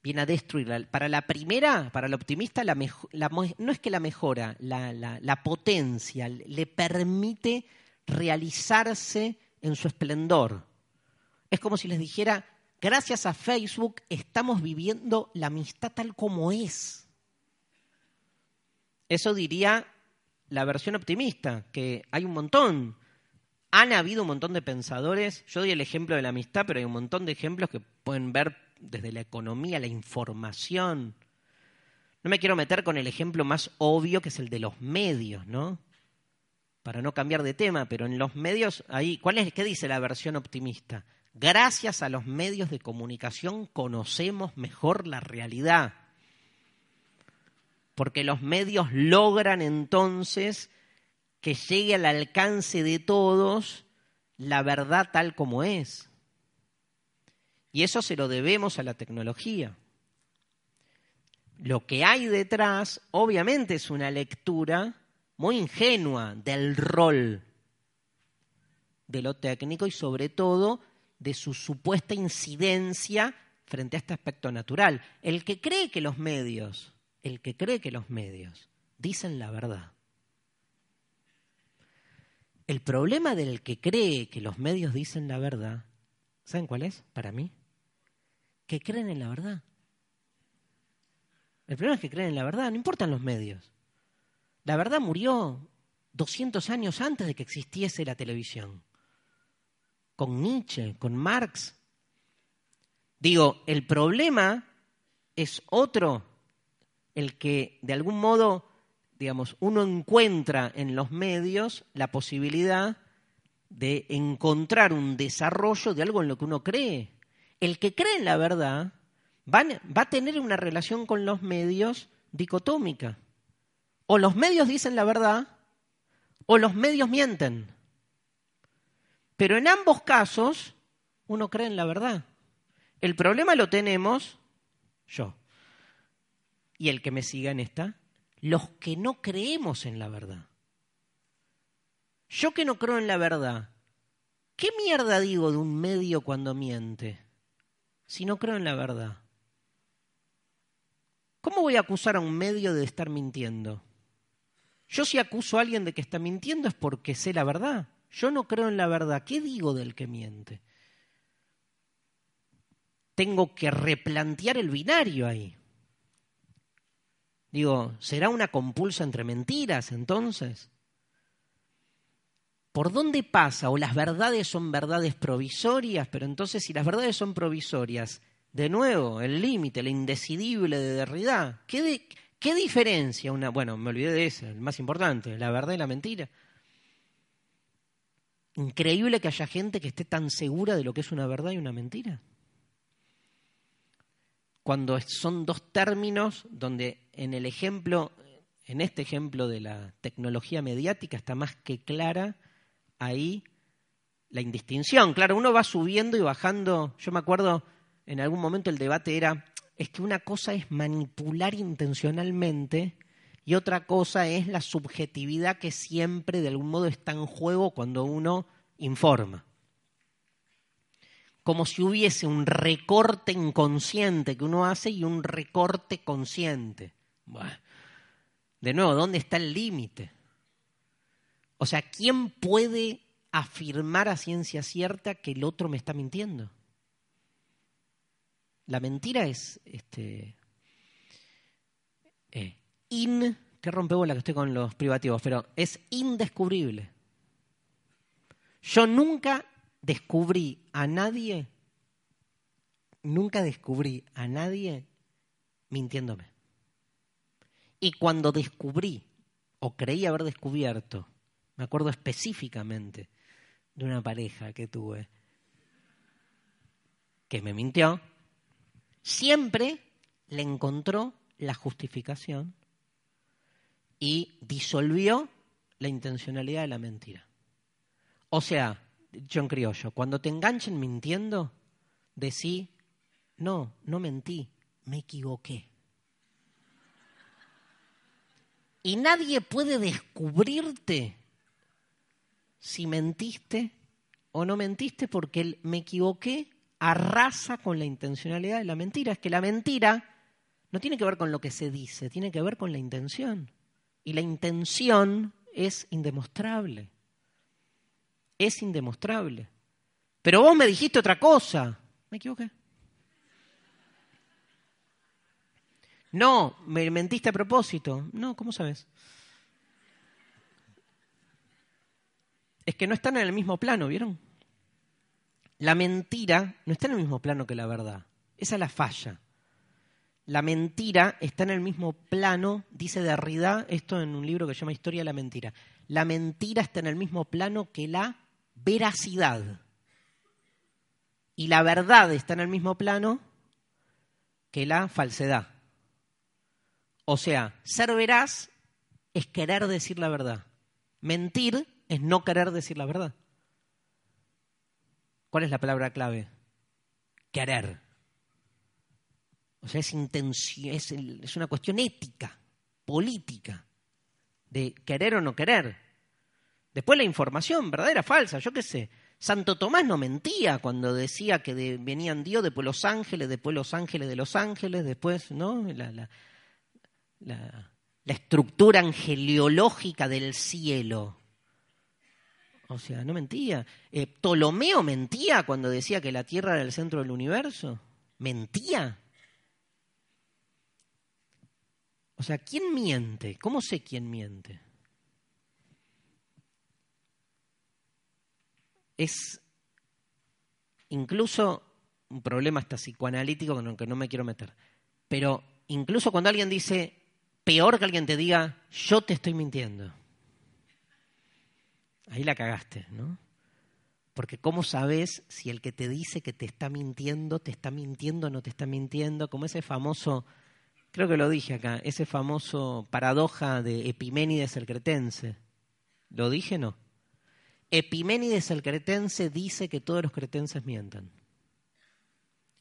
Viene a destruirla. Para la primera, para el optimista, no es que la mejora, la, la potencia, le permite realizarse en su esplendor. Es como si les dijera, gracias a Facebook estamos viviendo la amistad tal como es eso diría la versión optimista, que hay un montón. Han habido un montón de pensadores. Yo doy el ejemplo de la amistad, pero hay un montón de ejemplos que pueden ver desde la economía, la información. No me quiero meter con el ejemplo más obvio, que es el de los medios, ¿no? Para no cambiar de tema, pero en los medios, ahí, ¿cuál es, ¿qué dice la versión optimista? Gracias a los medios de comunicación conocemos mejor la realidad porque los medios logran entonces que llegue al alcance de todos la verdad tal como es. Y eso se lo debemos a la tecnología. Lo que hay detrás, obviamente, es una lectura muy ingenua del rol de lo técnico y sobre todo de su supuesta incidencia frente a este aspecto natural. El que cree que los medios el que cree que los medios dicen la verdad. El problema del que cree que los medios dicen la verdad, ¿saben cuál es para mí? Que creen en la verdad. El problema es que creen en la verdad, no importan los medios. La verdad murió 200 años antes de que existiese la televisión. Con Nietzsche, con Marx. Digo, el problema es otro el que de algún modo, digamos, uno encuentra en los medios la posibilidad de encontrar un desarrollo de algo en lo que uno cree. El que cree en la verdad va, va a tener una relación con los medios dicotómica. O los medios dicen la verdad o los medios mienten. Pero en ambos casos uno cree en la verdad. El problema lo tenemos yo y el que me siga en esta, los que no creemos en la verdad. Yo que no creo en la verdad, ¿qué mierda digo de un medio cuando miente si no creo en la verdad? ¿Cómo voy a acusar a un medio de estar mintiendo? Yo si acuso a alguien de que está mintiendo es porque sé la verdad. Yo no creo en la verdad. ¿Qué digo del que miente? Tengo que replantear el binario ahí. Digo, ¿será una compulsa entre mentiras entonces? ¿Por dónde pasa? ¿O las verdades son verdades provisorias? Pero entonces, si las verdades son provisorias, de nuevo, el límite, la indecidible de Derrida, ¿qué, ¿qué diferencia una... Bueno, me olvidé de ese, el más importante, la verdad y la mentira. Increíble que haya gente que esté tan segura de lo que es una verdad y una mentira cuando son dos términos donde en el ejemplo, en este ejemplo de la tecnología mediática está más que clara ahí la indistinción. Claro, uno va subiendo y bajando. Yo me acuerdo, en algún momento el debate era, es que una cosa es manipular intencionalmente y otra cosa es la subjetividad que siempre de algún modo está en juego cuando uno informa como si hubiese un recorte inconsciente que uno hace y un recorte consciente. de nuevo, ¿dónde está el límite? O sea, ¿quién puede afirmar a ciencia cierta que el otro me está mintiendo? La mentira es este, eh, in, qué rompebola que estoy con los privativos, pero es indescubrible. Yo nunca descubrí a nadie, nunca descubrí a nadie mintiéndome. Y cuando descubrí, o creí haber descubierto, me acuerdo específicamente de una pareja que tuve que me mintió, siempre le encontró la justificación y disolvió la intencionalidad de la mentira. O sea, John Criollo, cuando te enganchen mintiendo, decí, no, no mentí, me equivoqué. Y nadie puede descubrirte si mentiste o no mentiste porque el me equivoqué arrasa con la intencionalidad de la mentira. Es que la mentira no tiene que ver con lo que se dice, tiene que ver con la intención. Y la intención es indemostrable. Es indemostrable. Pero vos me dijiste otra cosa. Me equivoqué. No, me mentiste a propósito. No, ¿cómo sabes? Es que no están en el mismo plano, ¿vieron? La mentira no está en el mismo plano que la verdad. Esa es la falla. La mentira está en el mismo plano, dice Derrida, esto en un libro que se llama Historia de la Mentira. La mentira está en el mismo plano que la veracidad. Y la verdad está en el mismo plano que la falsedad. O sea, ser veraz es querer decir la verdad. Mentir es no querer decir la verdad. ¿Cuál es la palabra clave? Querer. O sea, es, es, es una cuestión ética, política, de querer o no querer. Después la información, verdadera, falsa, yo qué sé. Santo Tomás no mentía cuando decía que venían Dios, después los ángeles, después los ángeles de los ángeles, después, ¿no? La, la, estructura angeliológica del cielo. O sea, no mentía. Eh, Ptolomeo mentía cuando decía que la Tierra era el centro del universo. Mentía. O sea, ¿quién miente? ¿Cómo sé quién miente? Es incluso un problema hasta psicoanalítico con el que no me quiero meter. Pero incluso cuando alguien dice, peor que alguien te diga, yo te estoy mintiendo. Ahí la cagaste, ¿no? Porque ¿cómo sabes si el que te dice que te está mintiendo, te está mintiendo o no te está mintiendo? Como ese famoso, creo que lo dije acá, ese famoso paradoja de Epiménides el cretense. ¿Lo dije no? Epiménides el cretense dice que todos los cretenses mientan.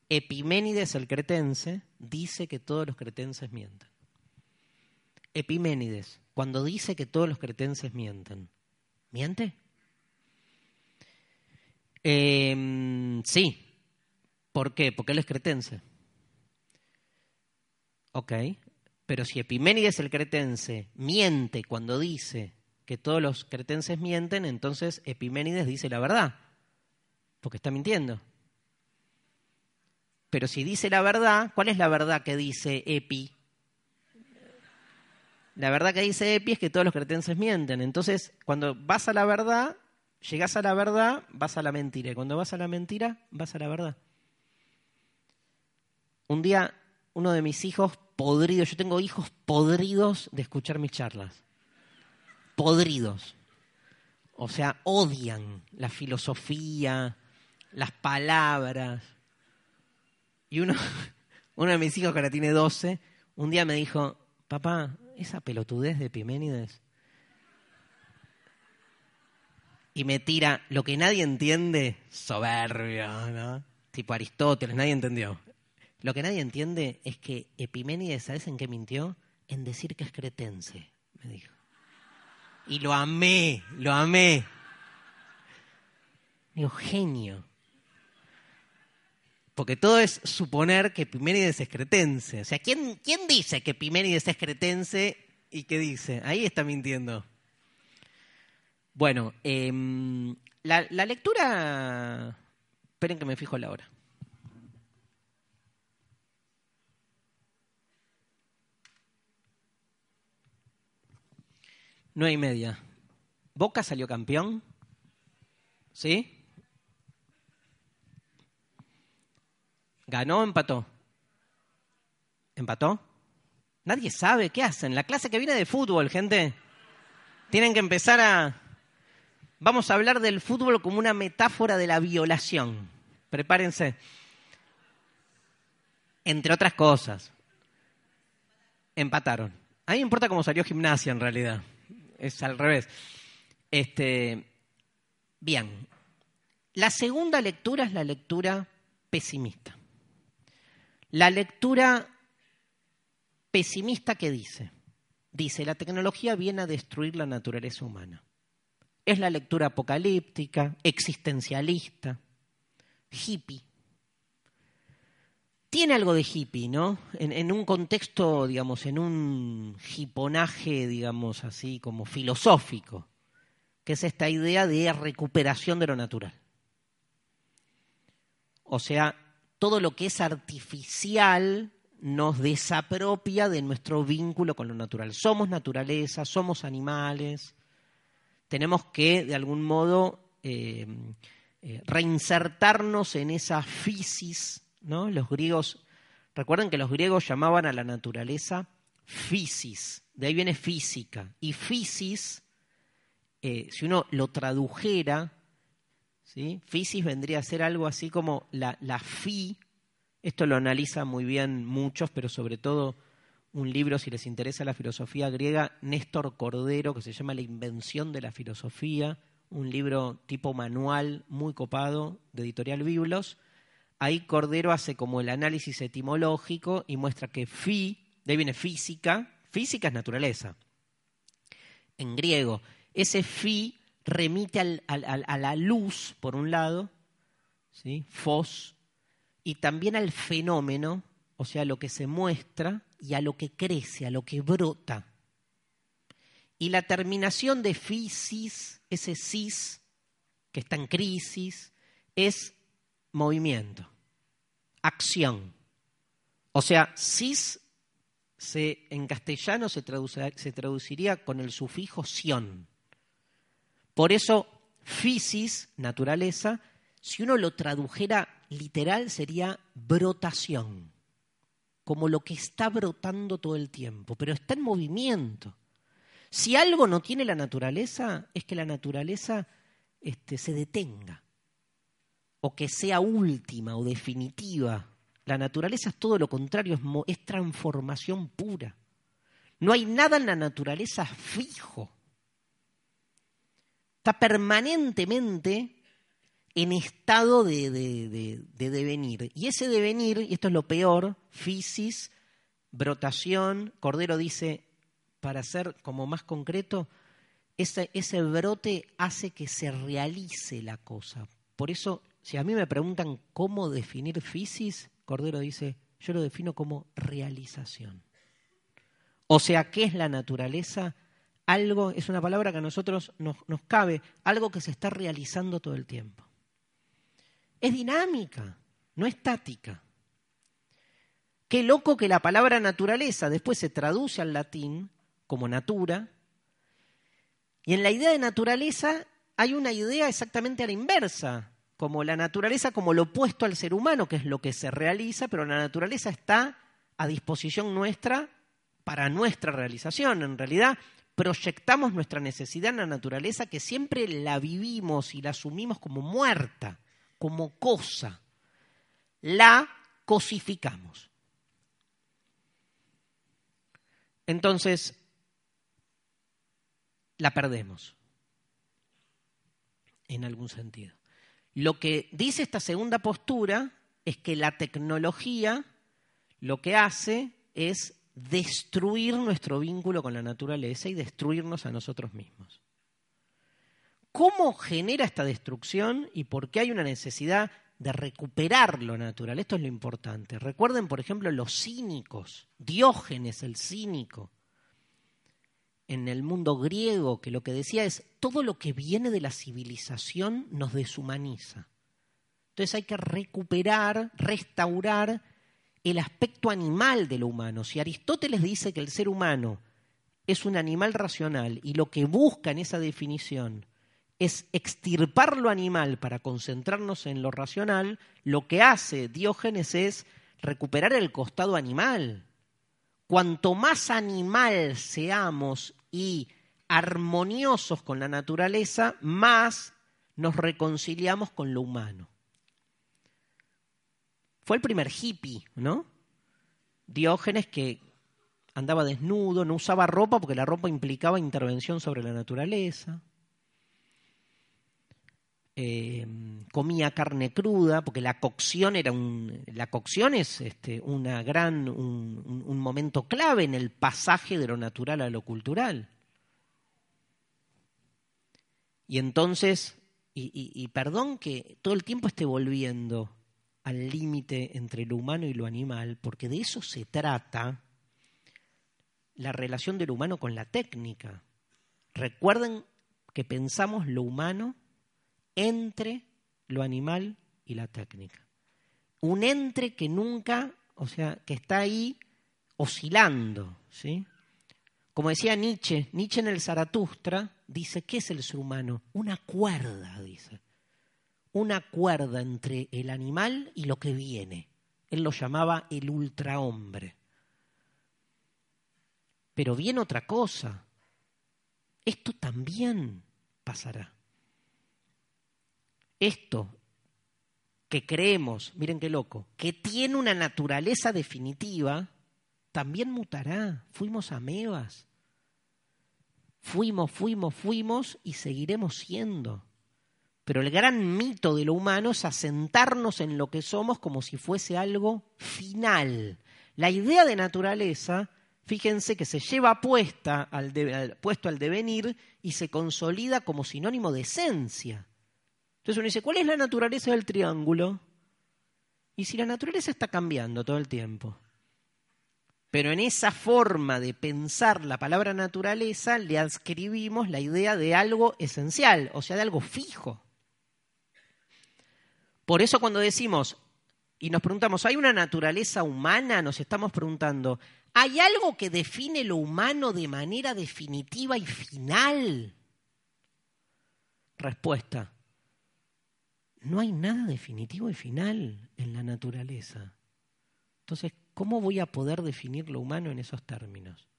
Epiménides el cretense dice que todos los cretenses mientan. Epiménides, cuando dice que todos los cretenses mienten, ¿miente? Em, sí. ¿Por qué? Porque él es cretense. Ok. Pero si Epiménides el cretense miente cuando dice que todos los cretenses mienten, entonces Epiménides dice la verdad, porque está mintiendo. Pero si dice la verdad, ¿cuál es la verdad que dice Epi? La verdad que dice Epi es que todos los cretenses mienten. Entonces, cuando vas a la verdad, llegas a la verdad, vas a la mentira. Y cuando vas a la mentira, vas a la verdad. Un día, uno de mis hijos podridos, yo tengo hijos podridos de escuchar mis charlas. Podridos. O sea, odian la filosofía, las palabras. Y uno, uno de mis hijos, que ahora tiene 12, un día me dijo, papá, esa pelotudez de Piménides. Y me tira lo que nadie entiende, soberbio, ¿no? Tipo Aristóteles, nadie entendió. Lo que nadie entiende es que Epiménides, ¿sabes en qué mintió? En decir que es cretense, me dijo. Y lo amé, lo amé. Digo, genio. Porque todo es suponer que Piménides es cretense. O sea, ¿quién, quién dice que Piménides es cretense y qué dice? Ahí está mintiendo. Bueno, em, la, la lectura... Esperen que me fijo la hora. Nueve y media. ¿Boca salió campeón? ¿Sí? ¿Ganó o empató? ¿Empató? Nadie sabe qué hacen. La clase que viene de fútbol, gente. Tienen que empezar a... Vamos a hablar del fútbol como una metáfora de la violación. Prepárense. Entre otras cosas. Empataron. A mí me importa cómo salió gimnasia en realidad. Es al revés. Este, bien. La segunda lectura es la lectura pesimista. La lectura pesimista que dice, dice, la tecnología viene a destruir la naturaleza humana. Es la lectura apocalíptica, existencialista, hippie. Tiene algo de hippie, ¿no? En, un contexto, digamos, en un hiponaje, digamos así, como filosófico, que es esta idea de recuperación de lo natural. O sea, todo lo que es artificial nos desapropia de nuestro vínculo con lo natural. Somos naturaleza, somos animales, tenemos que, de algún modo, eh, eh, reinsertarnos en esa fisis, ¿no? Los griegos, recuerden que los griegos llamaban a la naturaleza fisis, de ahí viene física, y fisis, eh, si uno lo tradujera, ¿sí? fisis vendría a ser algo así como la, la fi, esto lo analiza muy bien muchos, pero sobre todo un libro, si les interesa la filosofía griega, Néstor Cordero, que se llama La invención de la filosofía, un libro tipo manual muy copado de editorial Biblos. Ahí Cordero hace como el análisis etimológico y muestra que fi, de ahí viene física, física es naturaleza. En griego, ese fi remite a la luz, por un lado, ¿sí? fos, y también al fenómeno, o sea, a lo que se muestra y a lo que crece, a lo que brota. Y la terminación de fisis, ese cis que está en crisis, es movimiento, acción. O sea, cis se, en castellano se, se traduciría con el sufijo sion. Por eso, fisis, naturaleza, si uno lo tradujera literal sería brotación, como lo que está brotando todo el tiempo, pero está en movimiento. Si algo no tiene la naturaleza, es que la naturaleza este, se detenga, o que sea última o definitiva. La naturaleza es todo lo contrario, es, transformación pura. No hay nada en la naturaleza fijo. Está permanentemente en estado de, devenir. Y ese devenir, y esto es lo peor, fisis, brotación, Cordero dice, para ser como más concreto, ese, ese brote hace que se realice la cosa. Por eso, si a mí me preguntan cómo definir fisis, Cordero dice, yo lo defino como realización. O sea, ¿qué es la naturaleza? Algo, es una palabra que a nosotros nos, nos cabe, algo que se está realizando todo el tiempo es dinámica, no estática. Qué loco que la palabra naturaleza después se traduce al latín como natura, y en la idea de naturaleza hay una idea exactamente a la inversa, como la naturaleza como lo opuesto al ser humano, que es lo que se realiza, pero la naturaleza está a disposición nuestra para nuestra realización. En realidad, proyectamos nuestra necesidad en la naturaleza que siempre la vivimos y la asumimos como muerta como cosa, la cosificamos. Entonces, la perdemos, en algún sentido. Lo que dice esta segunda postura es que la tecnología lo que hace es destruir nuestro vínculo con la naturaleza y destruirnos a nosotros mismos. ¿Cómo genera esta destrucción y por qué hay una necesidad de recuperar lo natural? Esto es lo importante. Recuerden, por ejemplo, los cínicos, Diógenes el cínico, en el mundo griego, que lo que decía es, todo lo que viene de la civilización nos deshumaniza. Entonces hay que recuperar, restaurar el aspecto animal de lo humano. Si Aristóteles dice que el ser humano es un animal racional y lo que busca en esa definición es extirpar lo animal para concentrarnos en lo racional, lo que hace Diógenes es recuperar el costado animal. Cuanto más animal seamos y armoniosos con la naturaleza, más nos reconciliamos con lo humano. Fue el primer hippie, ¿no? Diógenes que andaba desnudo, no usaba ropa porque la ropa implicaba intervención sobre la naturaleza. Eh, comía carne cruda porque la cocción era un la cocción es este, una gran un, momento clave en el pasaje de lo natural a lo cultural y entonces y perdón que todo el tiempo esté volviendo al límite entre lo humano y lo animal porque de eso se trata la relación del humano con la técnica. Recuerden que pensamos lo humano entre lo animal y la técnica. Un entre que nunca, o sea, que está ahí oscilando, ¿sí? Como decía Nietzsche, Nietzsche en el Zaratustra dice, ¿qué es el ser humano? Una cuerda, dice. Una cuerda entre el animal y lo que viene. Él lo llamaba el ultrahombre. Pero viene otra cosa. Esto también pasará. Esto que creemos, miren qué loco, que tiene una naturaleza definitiva, también mutará. Fuimos amebas. Fuimos, fuimos, fuimos y seguiremos siendo. Pero el gran mito de lo humano es asentarnos en lo que somos como si fuese algo final. La idea de naturaleza fíjense que se lleva puesta al puesto al devenir y se consolida como sinónimo de esencia. Entonces uno dice, ¿cuál es la naturaleza del triángulo? Y si la naturaleza está cambiando todo el tiempo. Pero en esa forma de pensar la palabra naturaleza le adscribimos la idea de algo esencial, o sea, de algo fijo. Por eso cuando decimos y nos preguntamos, ¿hay una naturaleza humana? Nos estamos preguntando, ¿Hay algo que define lo humano de manera definitiva y final? Respuesta. No hay nada definitivo y final en la naturaleza. Entonces, ¿cómo voy a poder definir lo humano en esos términos?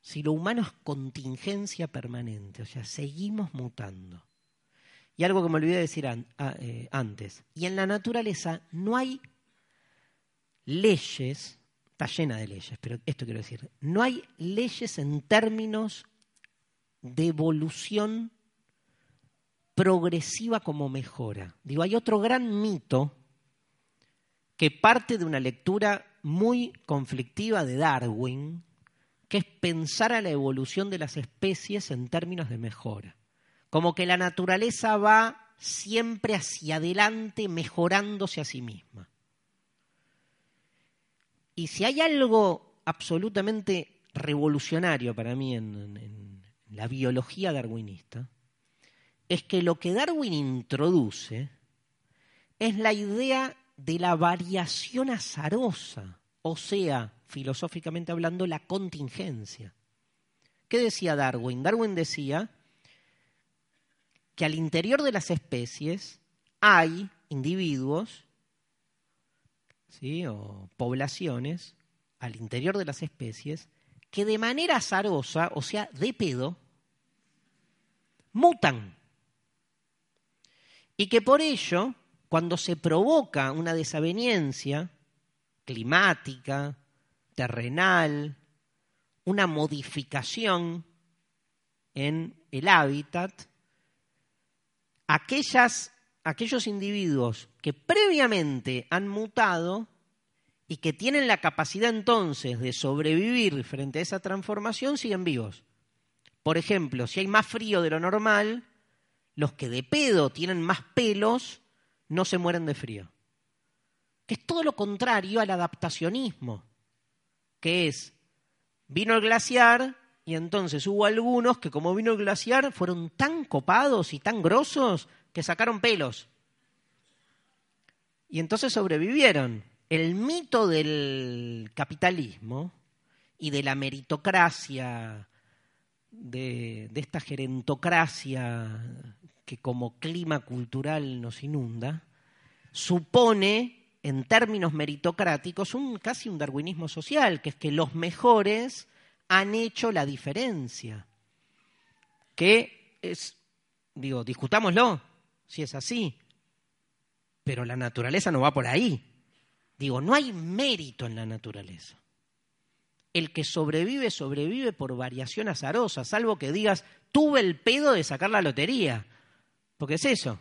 Si lo humano es contingencia permanente, o sea, seguimos mutando. Y algo que me olvidé de decir eh, antes, y en la naturaleza no hay leyes está llena de leyes, pero esto quiero decir, no hay leyes en términos de evolución progresiva como mejora. Digo, hay otro gran mito que parte de una lectura muy conflictiva de Darwin, que es pensar a la evolución de las especies en términos de mejora. Como que la naturaleza va siempre hacia adelante mejorándose a sí misma. Y si hay algo absolutamente revolucionario para mí en, la biología darwinista, es que lo que Darwin introduce es la idea de la variación azarosa, o sea, filosóficamente hablando, la contingencia. ¿Qué decía Darwin? Darwin decía que al interior de las especies hay individuos o poblaciones al interior de las especies que de manera azarosa, o sea, de pedo, mutan. Y que por ello, cuando se provoca una desaveniencia climática, terrenal, una modificación en el hábitat, aquellas aquellos individuos que previamente han mutado y que tienen la capacidad entonces de sobrevivir frente a esa transformación siguen vivos. Por ejemplo, si hay más frío de lo normal, los que de pedo tienen más pelos no se mueren de frío. Que es todo lo contrario al adaptacionismo, que es, vino el glaciar y entonces hubo algunos que como vino el glaciar fueron tan copados y tan grosos que sacaron pelos. Y entonces sobrevivieron. El mito del capitalismo y de la meritocracia, de, de esta gerentocracia que como clima cultural nos inunda, supone, en términos meritocráticos, un, casi un darwinismo social, que es que los mejores han hecho la diferencia. Que es, digo, discutámoslo, si es así, pero la naturaleza no va por ahí. Digo, no hay mérito en la naturaleza. El que sobrevive, sobrevive por variación azarosa, salvo que digas, tuve el pedo de sacar la lotería. Porque es eso.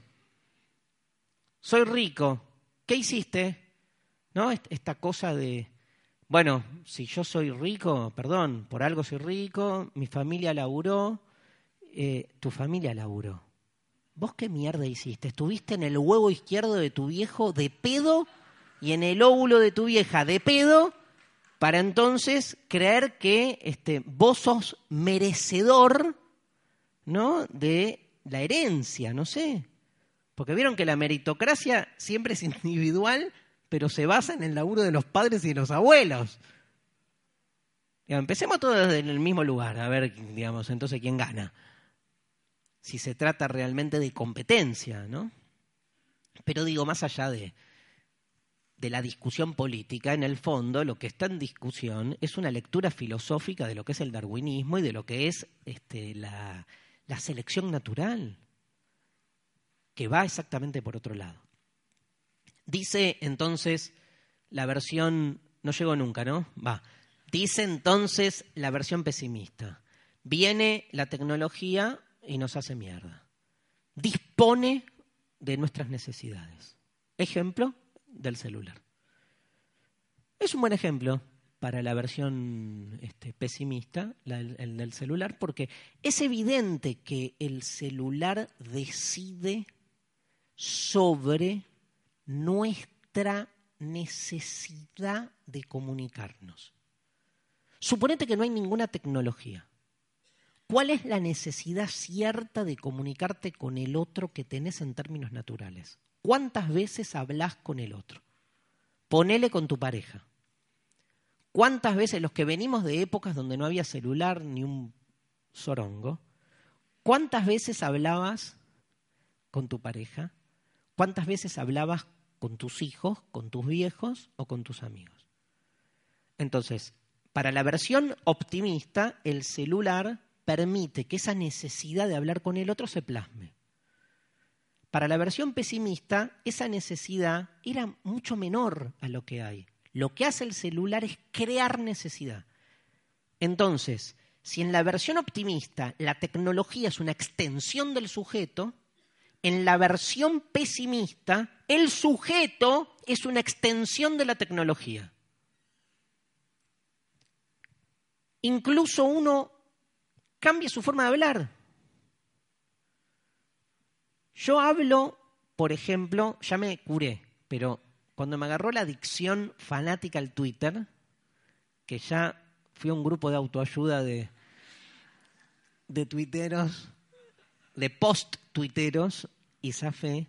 Soy rico. ¿Qué hiciste? ¿No? Esta cosa de, bueno, si yo soy rico, perdón, por algo soy rico, mi familia laburó, eh, tu familia laburó. ¿Vos qué mierda hiciste? ¿Estuviste en el huevo izquierdo de tu viejo de pedo y en el óvulo de tu vieja de pedo para entonces creer que este, vos sos merecedor ¿no? de la herencia, no sé. Porque vieron que la meritocracia siempre es individual, pero se basa en el laburo de los padres y de los abuelos. empecemos todos desde el mismo lugar, a ver, digamos, entonces quién gana. Si se trata realmente de competencia, ¿no? Pero digo, más allá de, de la discusión política, en el fondo lo que está en discusión es una lectura filosófica de lo que es el darwinismo y de lo que es este, la, la selección natural, que va exactamente por otro lado. Dice entonces la versión, no llegó nunca, ¿no? Va. Dice entonces la versión pesimista. Viene la tecnología y nos hace mierda. Dispone de nuestras necesidades. Ejemplo del celular. Es un buen ejemplo para la versión este, pesimista, el del celular, porque es evidente que el celular decide sobre nuestra necesidad de comunicarnos. Suponete que no hay ninguna tecnología. ¿Cuál es la necesidad cierta de comunicarte con el otro que tenés en términos naturales? ¿Cuántas veces hablas con el otro? Ponele con tu pareja. ¿Cuántas veces los que venimos de épocas donde no había celular ni un sorongo, cuántas veces hablabas con tu pareja? ¿Cuántas veces hablabas con tus hijos, con tus viejos o con tus amigos? Entonces, para la versión optimista, el celular permite que esa necesidad de hablar con el otro se plasme. Para la versión pesimista, esa necesidad era mucho menor a lo que hay. Lo que hace el celular es crear necesidad. Entonces, si en la versión optimista la tecnología es una extensión del sujeto, en la versión pesimista el sujeto es una extensión de la tecnología. Incluso uno cambia su forma de hablar. Yo hablo, por ejemplo, ya me curé, pero cuando me agarró la adicción fanática al Twitter, que ya fui a un grupo de autoayuda de, de tuiteros, de post-tuiteros, y zafé,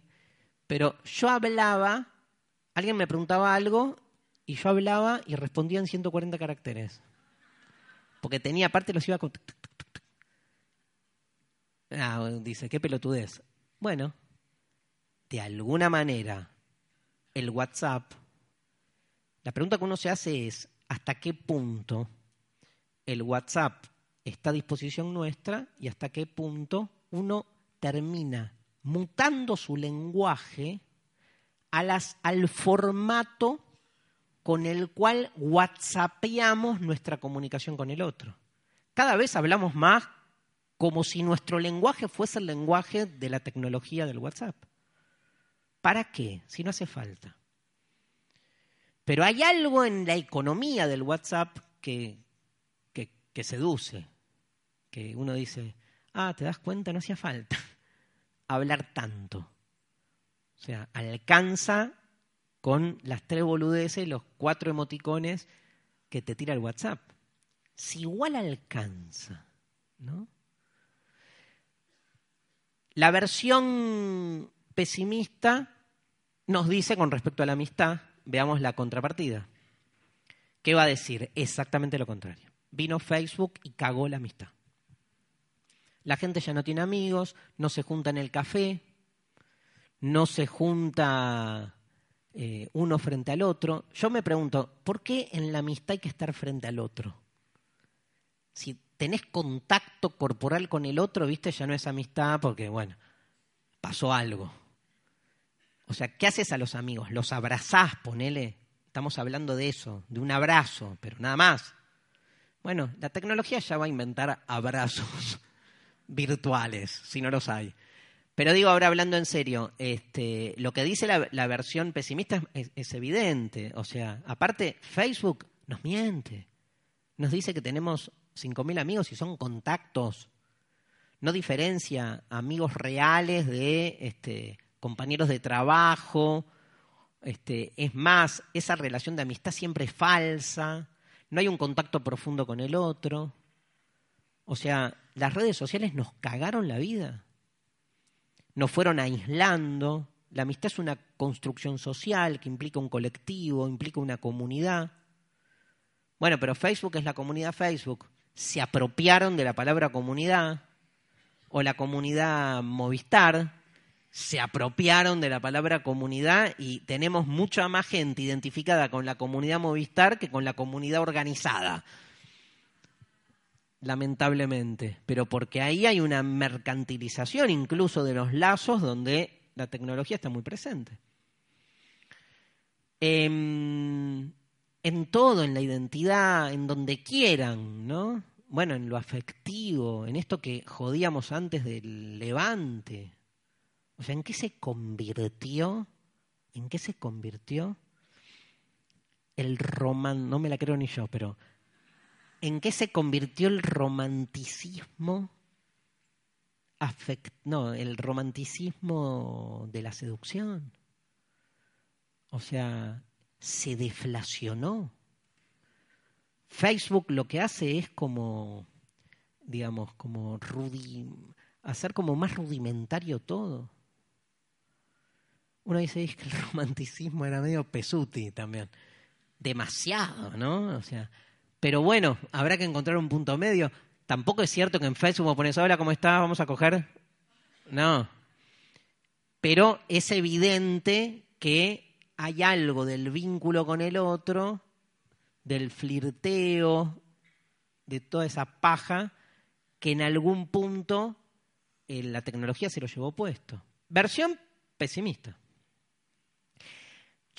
pero yo hablaba, alguien me preguntaba algo, y yo hablaba y respondía en 140 caracteres. Porque tenía, aparte los iba con... Ah, dice, qué pelotudez. Bueno, de alguna manera el WhatsApp, la pregunta que uno se hace es, ¿hasta qué punto el WhatsApp está a disposición nuestra y hasta qué punto uno termina mutando su lenguaje al formato con el cual WhatsAppeamos nuestra comunicación con el otro. Cada vez hablamos más como si nuestro lenguaje fuese el lenguaje de la tecnología del WhatsApp. ¿Para qué? Si no hace falta. Pero hay algo en la economía del WhatsApp que, que, seduce, que uno dice, ah, te das cuenta, no hacía falta hablar tanto. O sea, alcanza con las tres boludeces, los cuatro emoticones que te tira el WhatsApp. Si igual alcanza, ¿no? La versión pesimista nos dice con respecto a la amistad, veamos la contrapartida. ¿Qué va a decir? Exactamente lo contrario. vino Facebook y cagó la amistad. La gente ya no tiene amigos, no se junta en el café, no se junta eh, uno frente al otro. Yo me pregunto, ¿por qué en la amistad hay que estar frente al otro? Si tenés contacto corporal con el otro, viste, ya no es amistad porque, bueno, pasó algo. O sea, ¿qué haces a los amigos? ¿Los abrazás, ponele? Estamos hablando de eso, de un abrazo, pero nada más. Bueno, la tecnología ya va a inventar abrazos virtuales, si no los hay. Pero digo, ahora hablando en serio, este, lo que dice la, versión pesimista es, evidente. O sea, aparte, Facebook nos miente. Nos dice que tenemos 5.000 amigos y son contactos. No diferencia amigos reales de este, compañeros de trabajo. Este, es más, esa relación de amistad siempre es falsa. No hay un contacto profundo con el otro. O sea, las redes sociales nos cagaron la vida nos fueron aislando. La amistad es una construcción social que implica un colectivo, implica una comunidad. Bueno, pero Facebook es la comunidad Facebook. Se apropiaron de la palabra comunidad o la comunidad Movistar. Se apropiaron de la palabra comunidad y tenemos mucha más gente identificada con la comunidad Movistar que con la comunidad organizada lamentablemente, pero porque ahí hay una mercantilización incluso de los lazos donde la tecnología está muy presente. En, en todo, en la identidad, en donde quieran, ¿no? Bueno, en lo afectivo, en esto que jodíamos antes del levante. O sea, ¿en qué se convirtió? ¿En qué se convirtió el román? No me la creo ni yo, pero en qué se convirtió el romanticismo no, el romanticismo de la seducción. O sea, se deflacionó. Facebook lo que hace es como, digamos, como hacer como más rudimentario todo. Uno dice que el romanticismo era medio pesuti también. Demasiado, ¿no? O sea, pero bueno, habrá que encontrar un punto medio. Tampoco es cierto que en Facebook pones, hola, ¿cómo estás? Vamos a coger. No. Pero es evidente que hay algo del vínculo con el otro, del flirteo, de toda esa paja, que en algún punto eh, la tecnología se lo llevó puesto. Versión pesimista.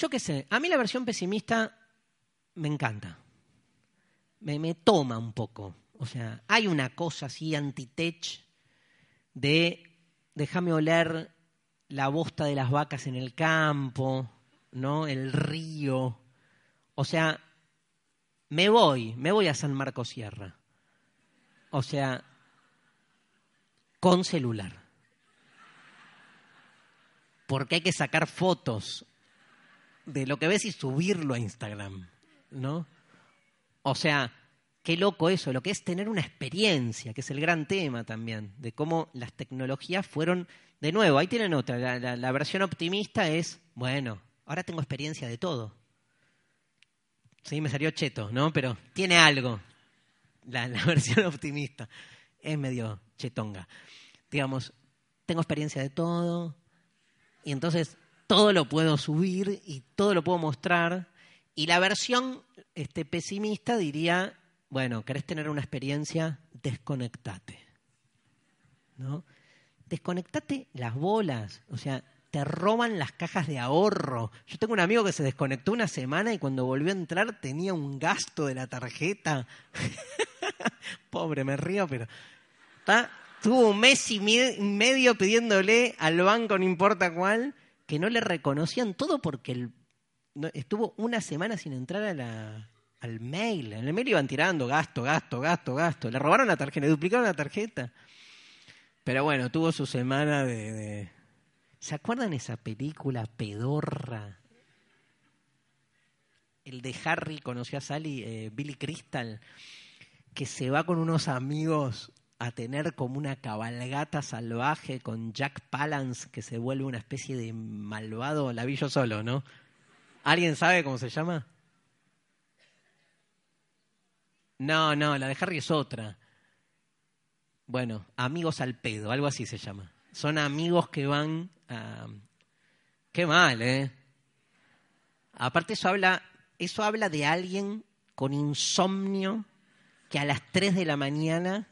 Yo qué sé, a mí la versión pesimista me encanta me, toma un poco. O sea, hay una cosa así antitech de déjame oler la bosta de las vacas en el campo, ¿no? El río. O sea, me voy, me voy a San Marcos Sierra. O sea, con celular. Porque hay que sacar fotos de lo que ves y subirlo a Instagram, ¿no? O sea, qué loco eso, lo que es tener una experiencia, que es el gran tema también, de cómo las tecnologías fueron, de nuevo, ahí tienen otra, la, versión optimista es, bueno, ahora tengo experiencia de todo. Sí, me salió cheto, ¿no? Pero tiene algo, la, la versión optimista, es medio chetonga. Digamos, tengo experiencia de todo, y entonces todo lo puedo subir y todo lo puedo mostrar. Y la versión este, pesimista diría, bueno, ¿querés tener una experiencia? Desconectate. ¿No? Desconectate las bolas. O sea, te roban las cajas de ahorro. Yo tengo un amigo que se desconectó una semana y cuando volvió a entrar tenía un gasto de la tarjeta. Pobre, me río, pero. Tuvo un mes y medio pidiéndole al banco, no importa cuál, que no le reconocían todo porque el estuvo una semana sin entrar al mail. En el mail iban tirando gasto, gasto, gasto, gasto. Le robaron la tarjeta, le duplicaron la tarjeta. Pero bueno, tuvo su semana de, ¿Se acuerdan esa película pedorra? El de Harry conoció a Sally, eh, Billy Crystal, que se va con unos amigos a tener como una cabalgata salvaje con Jack Palance, que se vuelve una especie de malvado, la vi yo solo, ¿no? ¿Alguien sabe cómo se llama? No, no, la de Harry es otra. Bueno, amigos al pedo, algo así se llama. Son amigos que van a... Qué mal, ¿eh? Aparte eso habla, eso habla de alguien con insomnio que a las 3 de la mañana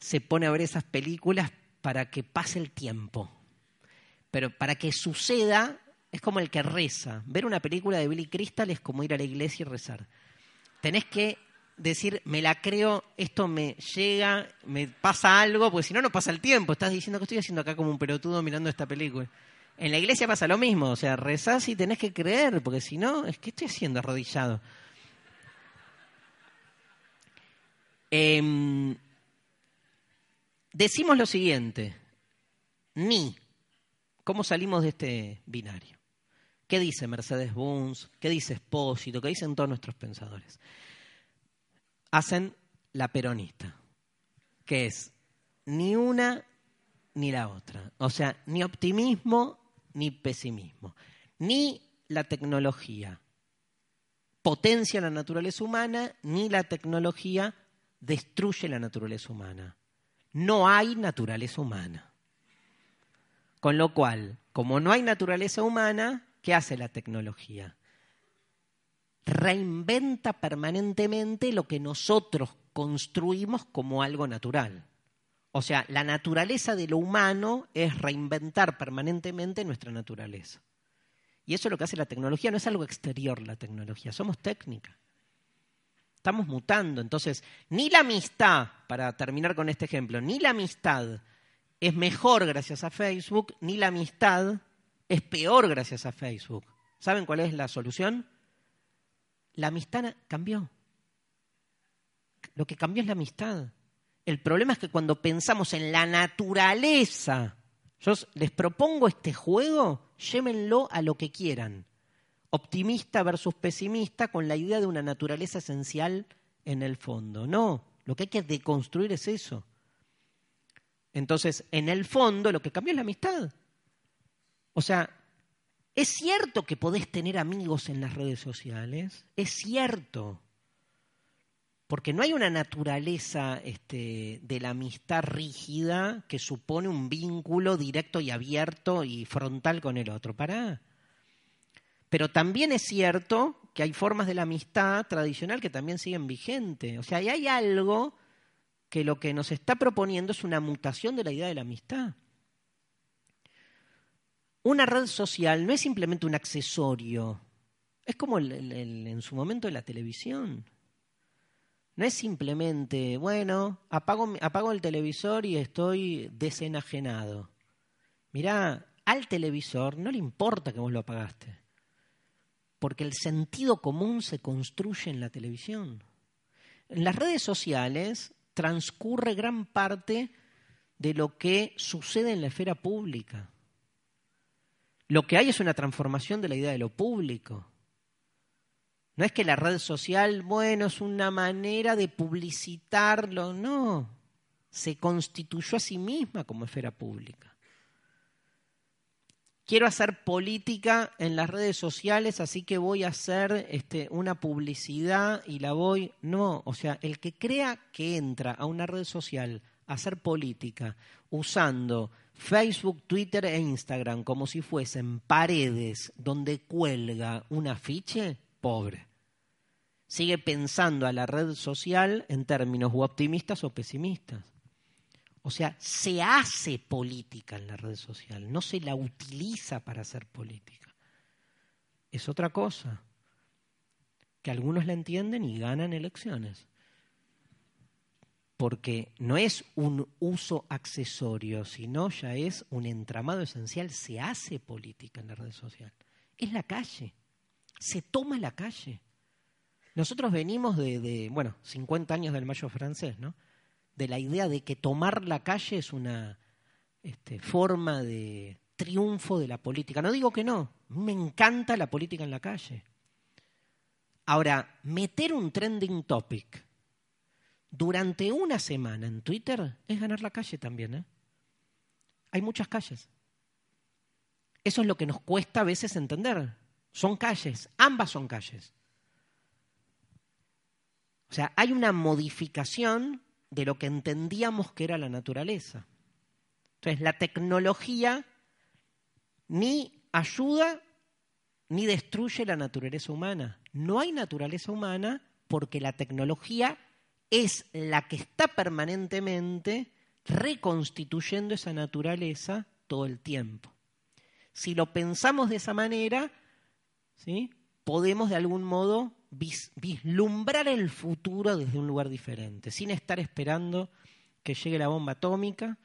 se pone a ver esas películas para que pase el tiempo. Pero para que suceda es como el que reza. Ver una película de Billy Crystal es como ir a la iglesia y rezar. Tenés que decir, me la creo, esto me llega, me pasa algo, porque si no, no pasa el tiempo. Estás diciendo que estoy haciendo acá como un pelotudo mirando esta película. En la iglesia pasa lo mismo, o sea, rezás y tenés que creer, porque si no, es que estoy haciendo arrodillado. Em, decimos lo siguiente, ni, ¿cómo salimos de este binario? ¿Qué dice Mercedes Bunz? ¿Qué dice Espósito? ¿Qué dicen todos nuestros pensadores? Hacen la peronista, que es ni una ni la otra. O sea, ni optimismo ni pesimismo. Ni la tecnología potencia la naturaleza humana, ni la tecnología destruye la naturaleza humana. No hay naturaleza humana. Con lo cual, como no hay naturaleza humana, ¿qué hace la tecnología? Reinventa permanentemente lo que nosotros construimos como algo natural. O sea, la naturaleza de lo humano es reinventar permanentemente nuestra naturaleza. Y eso es lo que hace la tecnología, no es algo exterior la tecnología, somos técnica. Estamos mutando. Entonces, ni la amistad, para terminar con este ejemplo, ni la amistad es mejor gracias a Facebook, ni la amistad es peor gracias a Facebook. ¿Saben cuál es la solución? La amistad cambió. Lo que cambió es la amistad. El problema es que cuando pensamos en la naturaleza, yo les propongo este juego, llévenlo a lo que quieran optimista versus pesimista con la idea de una naturaleza esencial en el fondo. No, lo que hay que deconstruir es eso. Entonces, en el fondo, lo que cambió es la amistad. O sea, es cierto que podés tener amigos en las redes sociales, es cierto, porque no hay una naturaleza este, de la amistad rígida que supone un vínculo directo y abierto y frontal con el otro. Pará. Pero también es cierto que hay formas de la amistad tradicional que también siguen vigentes. O sea, hay algo que lo que nos está proponiendo es una mutación de la idea de la amistad. Una red social no es simplemente un accesorio, es como en su momento la televisión. No es simplemente, bueno, apago, apago el televisor y estoy desenajenado. Mirá, al televisor no le importa que vos lo apagaste porque el sentido común se construye en la televisión. En las redes sociales transcurre gran parte de lo que sucede en la esfera pública. Lo que hay es una transformación de la idea de lo público. No es que la red social, bueno, es una manera de publicitarlo, no. Se constituyó a sí misma como esfera pública quiero hacer política en las redes sociales, así que voy a hacer este, una publicidad y la voy. No, o sea, el que crea que entra a una red social a hacer política usando Facebook, Twitter e Instagram como si fuesen paredes donde cuelga un afiche, pobre. Sigue pensando a la red social en términos optimistas o pesimistas. O sea, se hace política en la red social, no se la utiliza para hacer política. Es otra cosa, que algunos la entienden y ganan elecciones. Porque no es un uso accesorio, sino ya es un entramado esencial. Se hace política en la red social. Es la calle. Se toma la calle. Nosotros venimos de, bueno, 50 años del Mayo francés, ¿no? De la idea de que tomar la calle es una este, forma de triunfo de la política. No digo que no, me encanta la política en la calle. Ahora, meter un trending topic durante una semana en Twitter es ganar la calle también. ¿eh? Hay muchas calles. Eso es lo que nos cuesta a veces entender. Son calles, ambas son calles. O sea, hay una modificación de lo que entendíamos que era la naturaleza. Entonces, la tecnología ni ayuda ni destruye la naturaleza humana. No hay naturaleza humana porque la tecnología es la que está permanentemente reconstituyendo esa naturaleza todo el tiempo. Si lo pensamos de esa manera, ¿sí? Podemos de algún modo vislumbrar el futuro desde un lugar diferente, sin estar esperando que llegue la bomba atómica,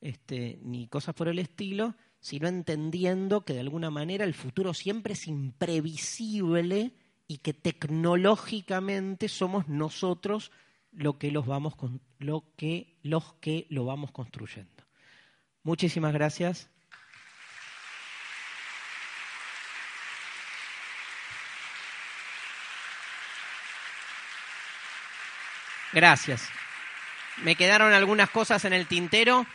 este, ni cosas por el estilo, sino entendiendo que de alguna manera el futuro siempre es imprevisible y que tecnológicamente somos nosotros lo que los vamos lo que los que lo vamos construyendo. Muchísimas gracias. Gracias. Me quedaron algunas cosas en el tintero.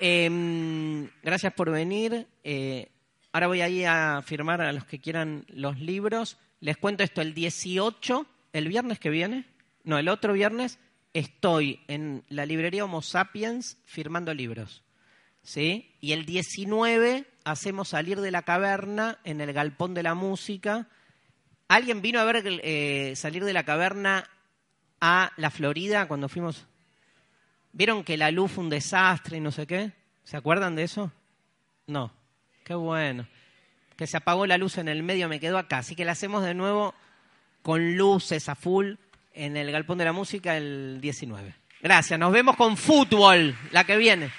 Em, gracias por venir. Eh, ahora voy a ir a firmar a los que quieran los libros. Les cuento esto, el 18, el viernes que viene, no, el otro viernes, estoy en la librería Homo Sapiens firmando libros. ¿Sí? Y el 19 hacemos salir de la caverna en el galpón de la música. ¿Alguien vino a ver eh, salir de la caverna a la Florida cuando fuimos? ¿Vieron que la luz fue un desastre y no sé qué? ¿Se acuerdan de eso? No. Qué bueno. Que se apagó la luz en el medio, me quedó acá. Así que la hacemos de nuevo con luces a full en el Galpón de la Música el 19. Gracias. Nos vemos con fútbol la que viene.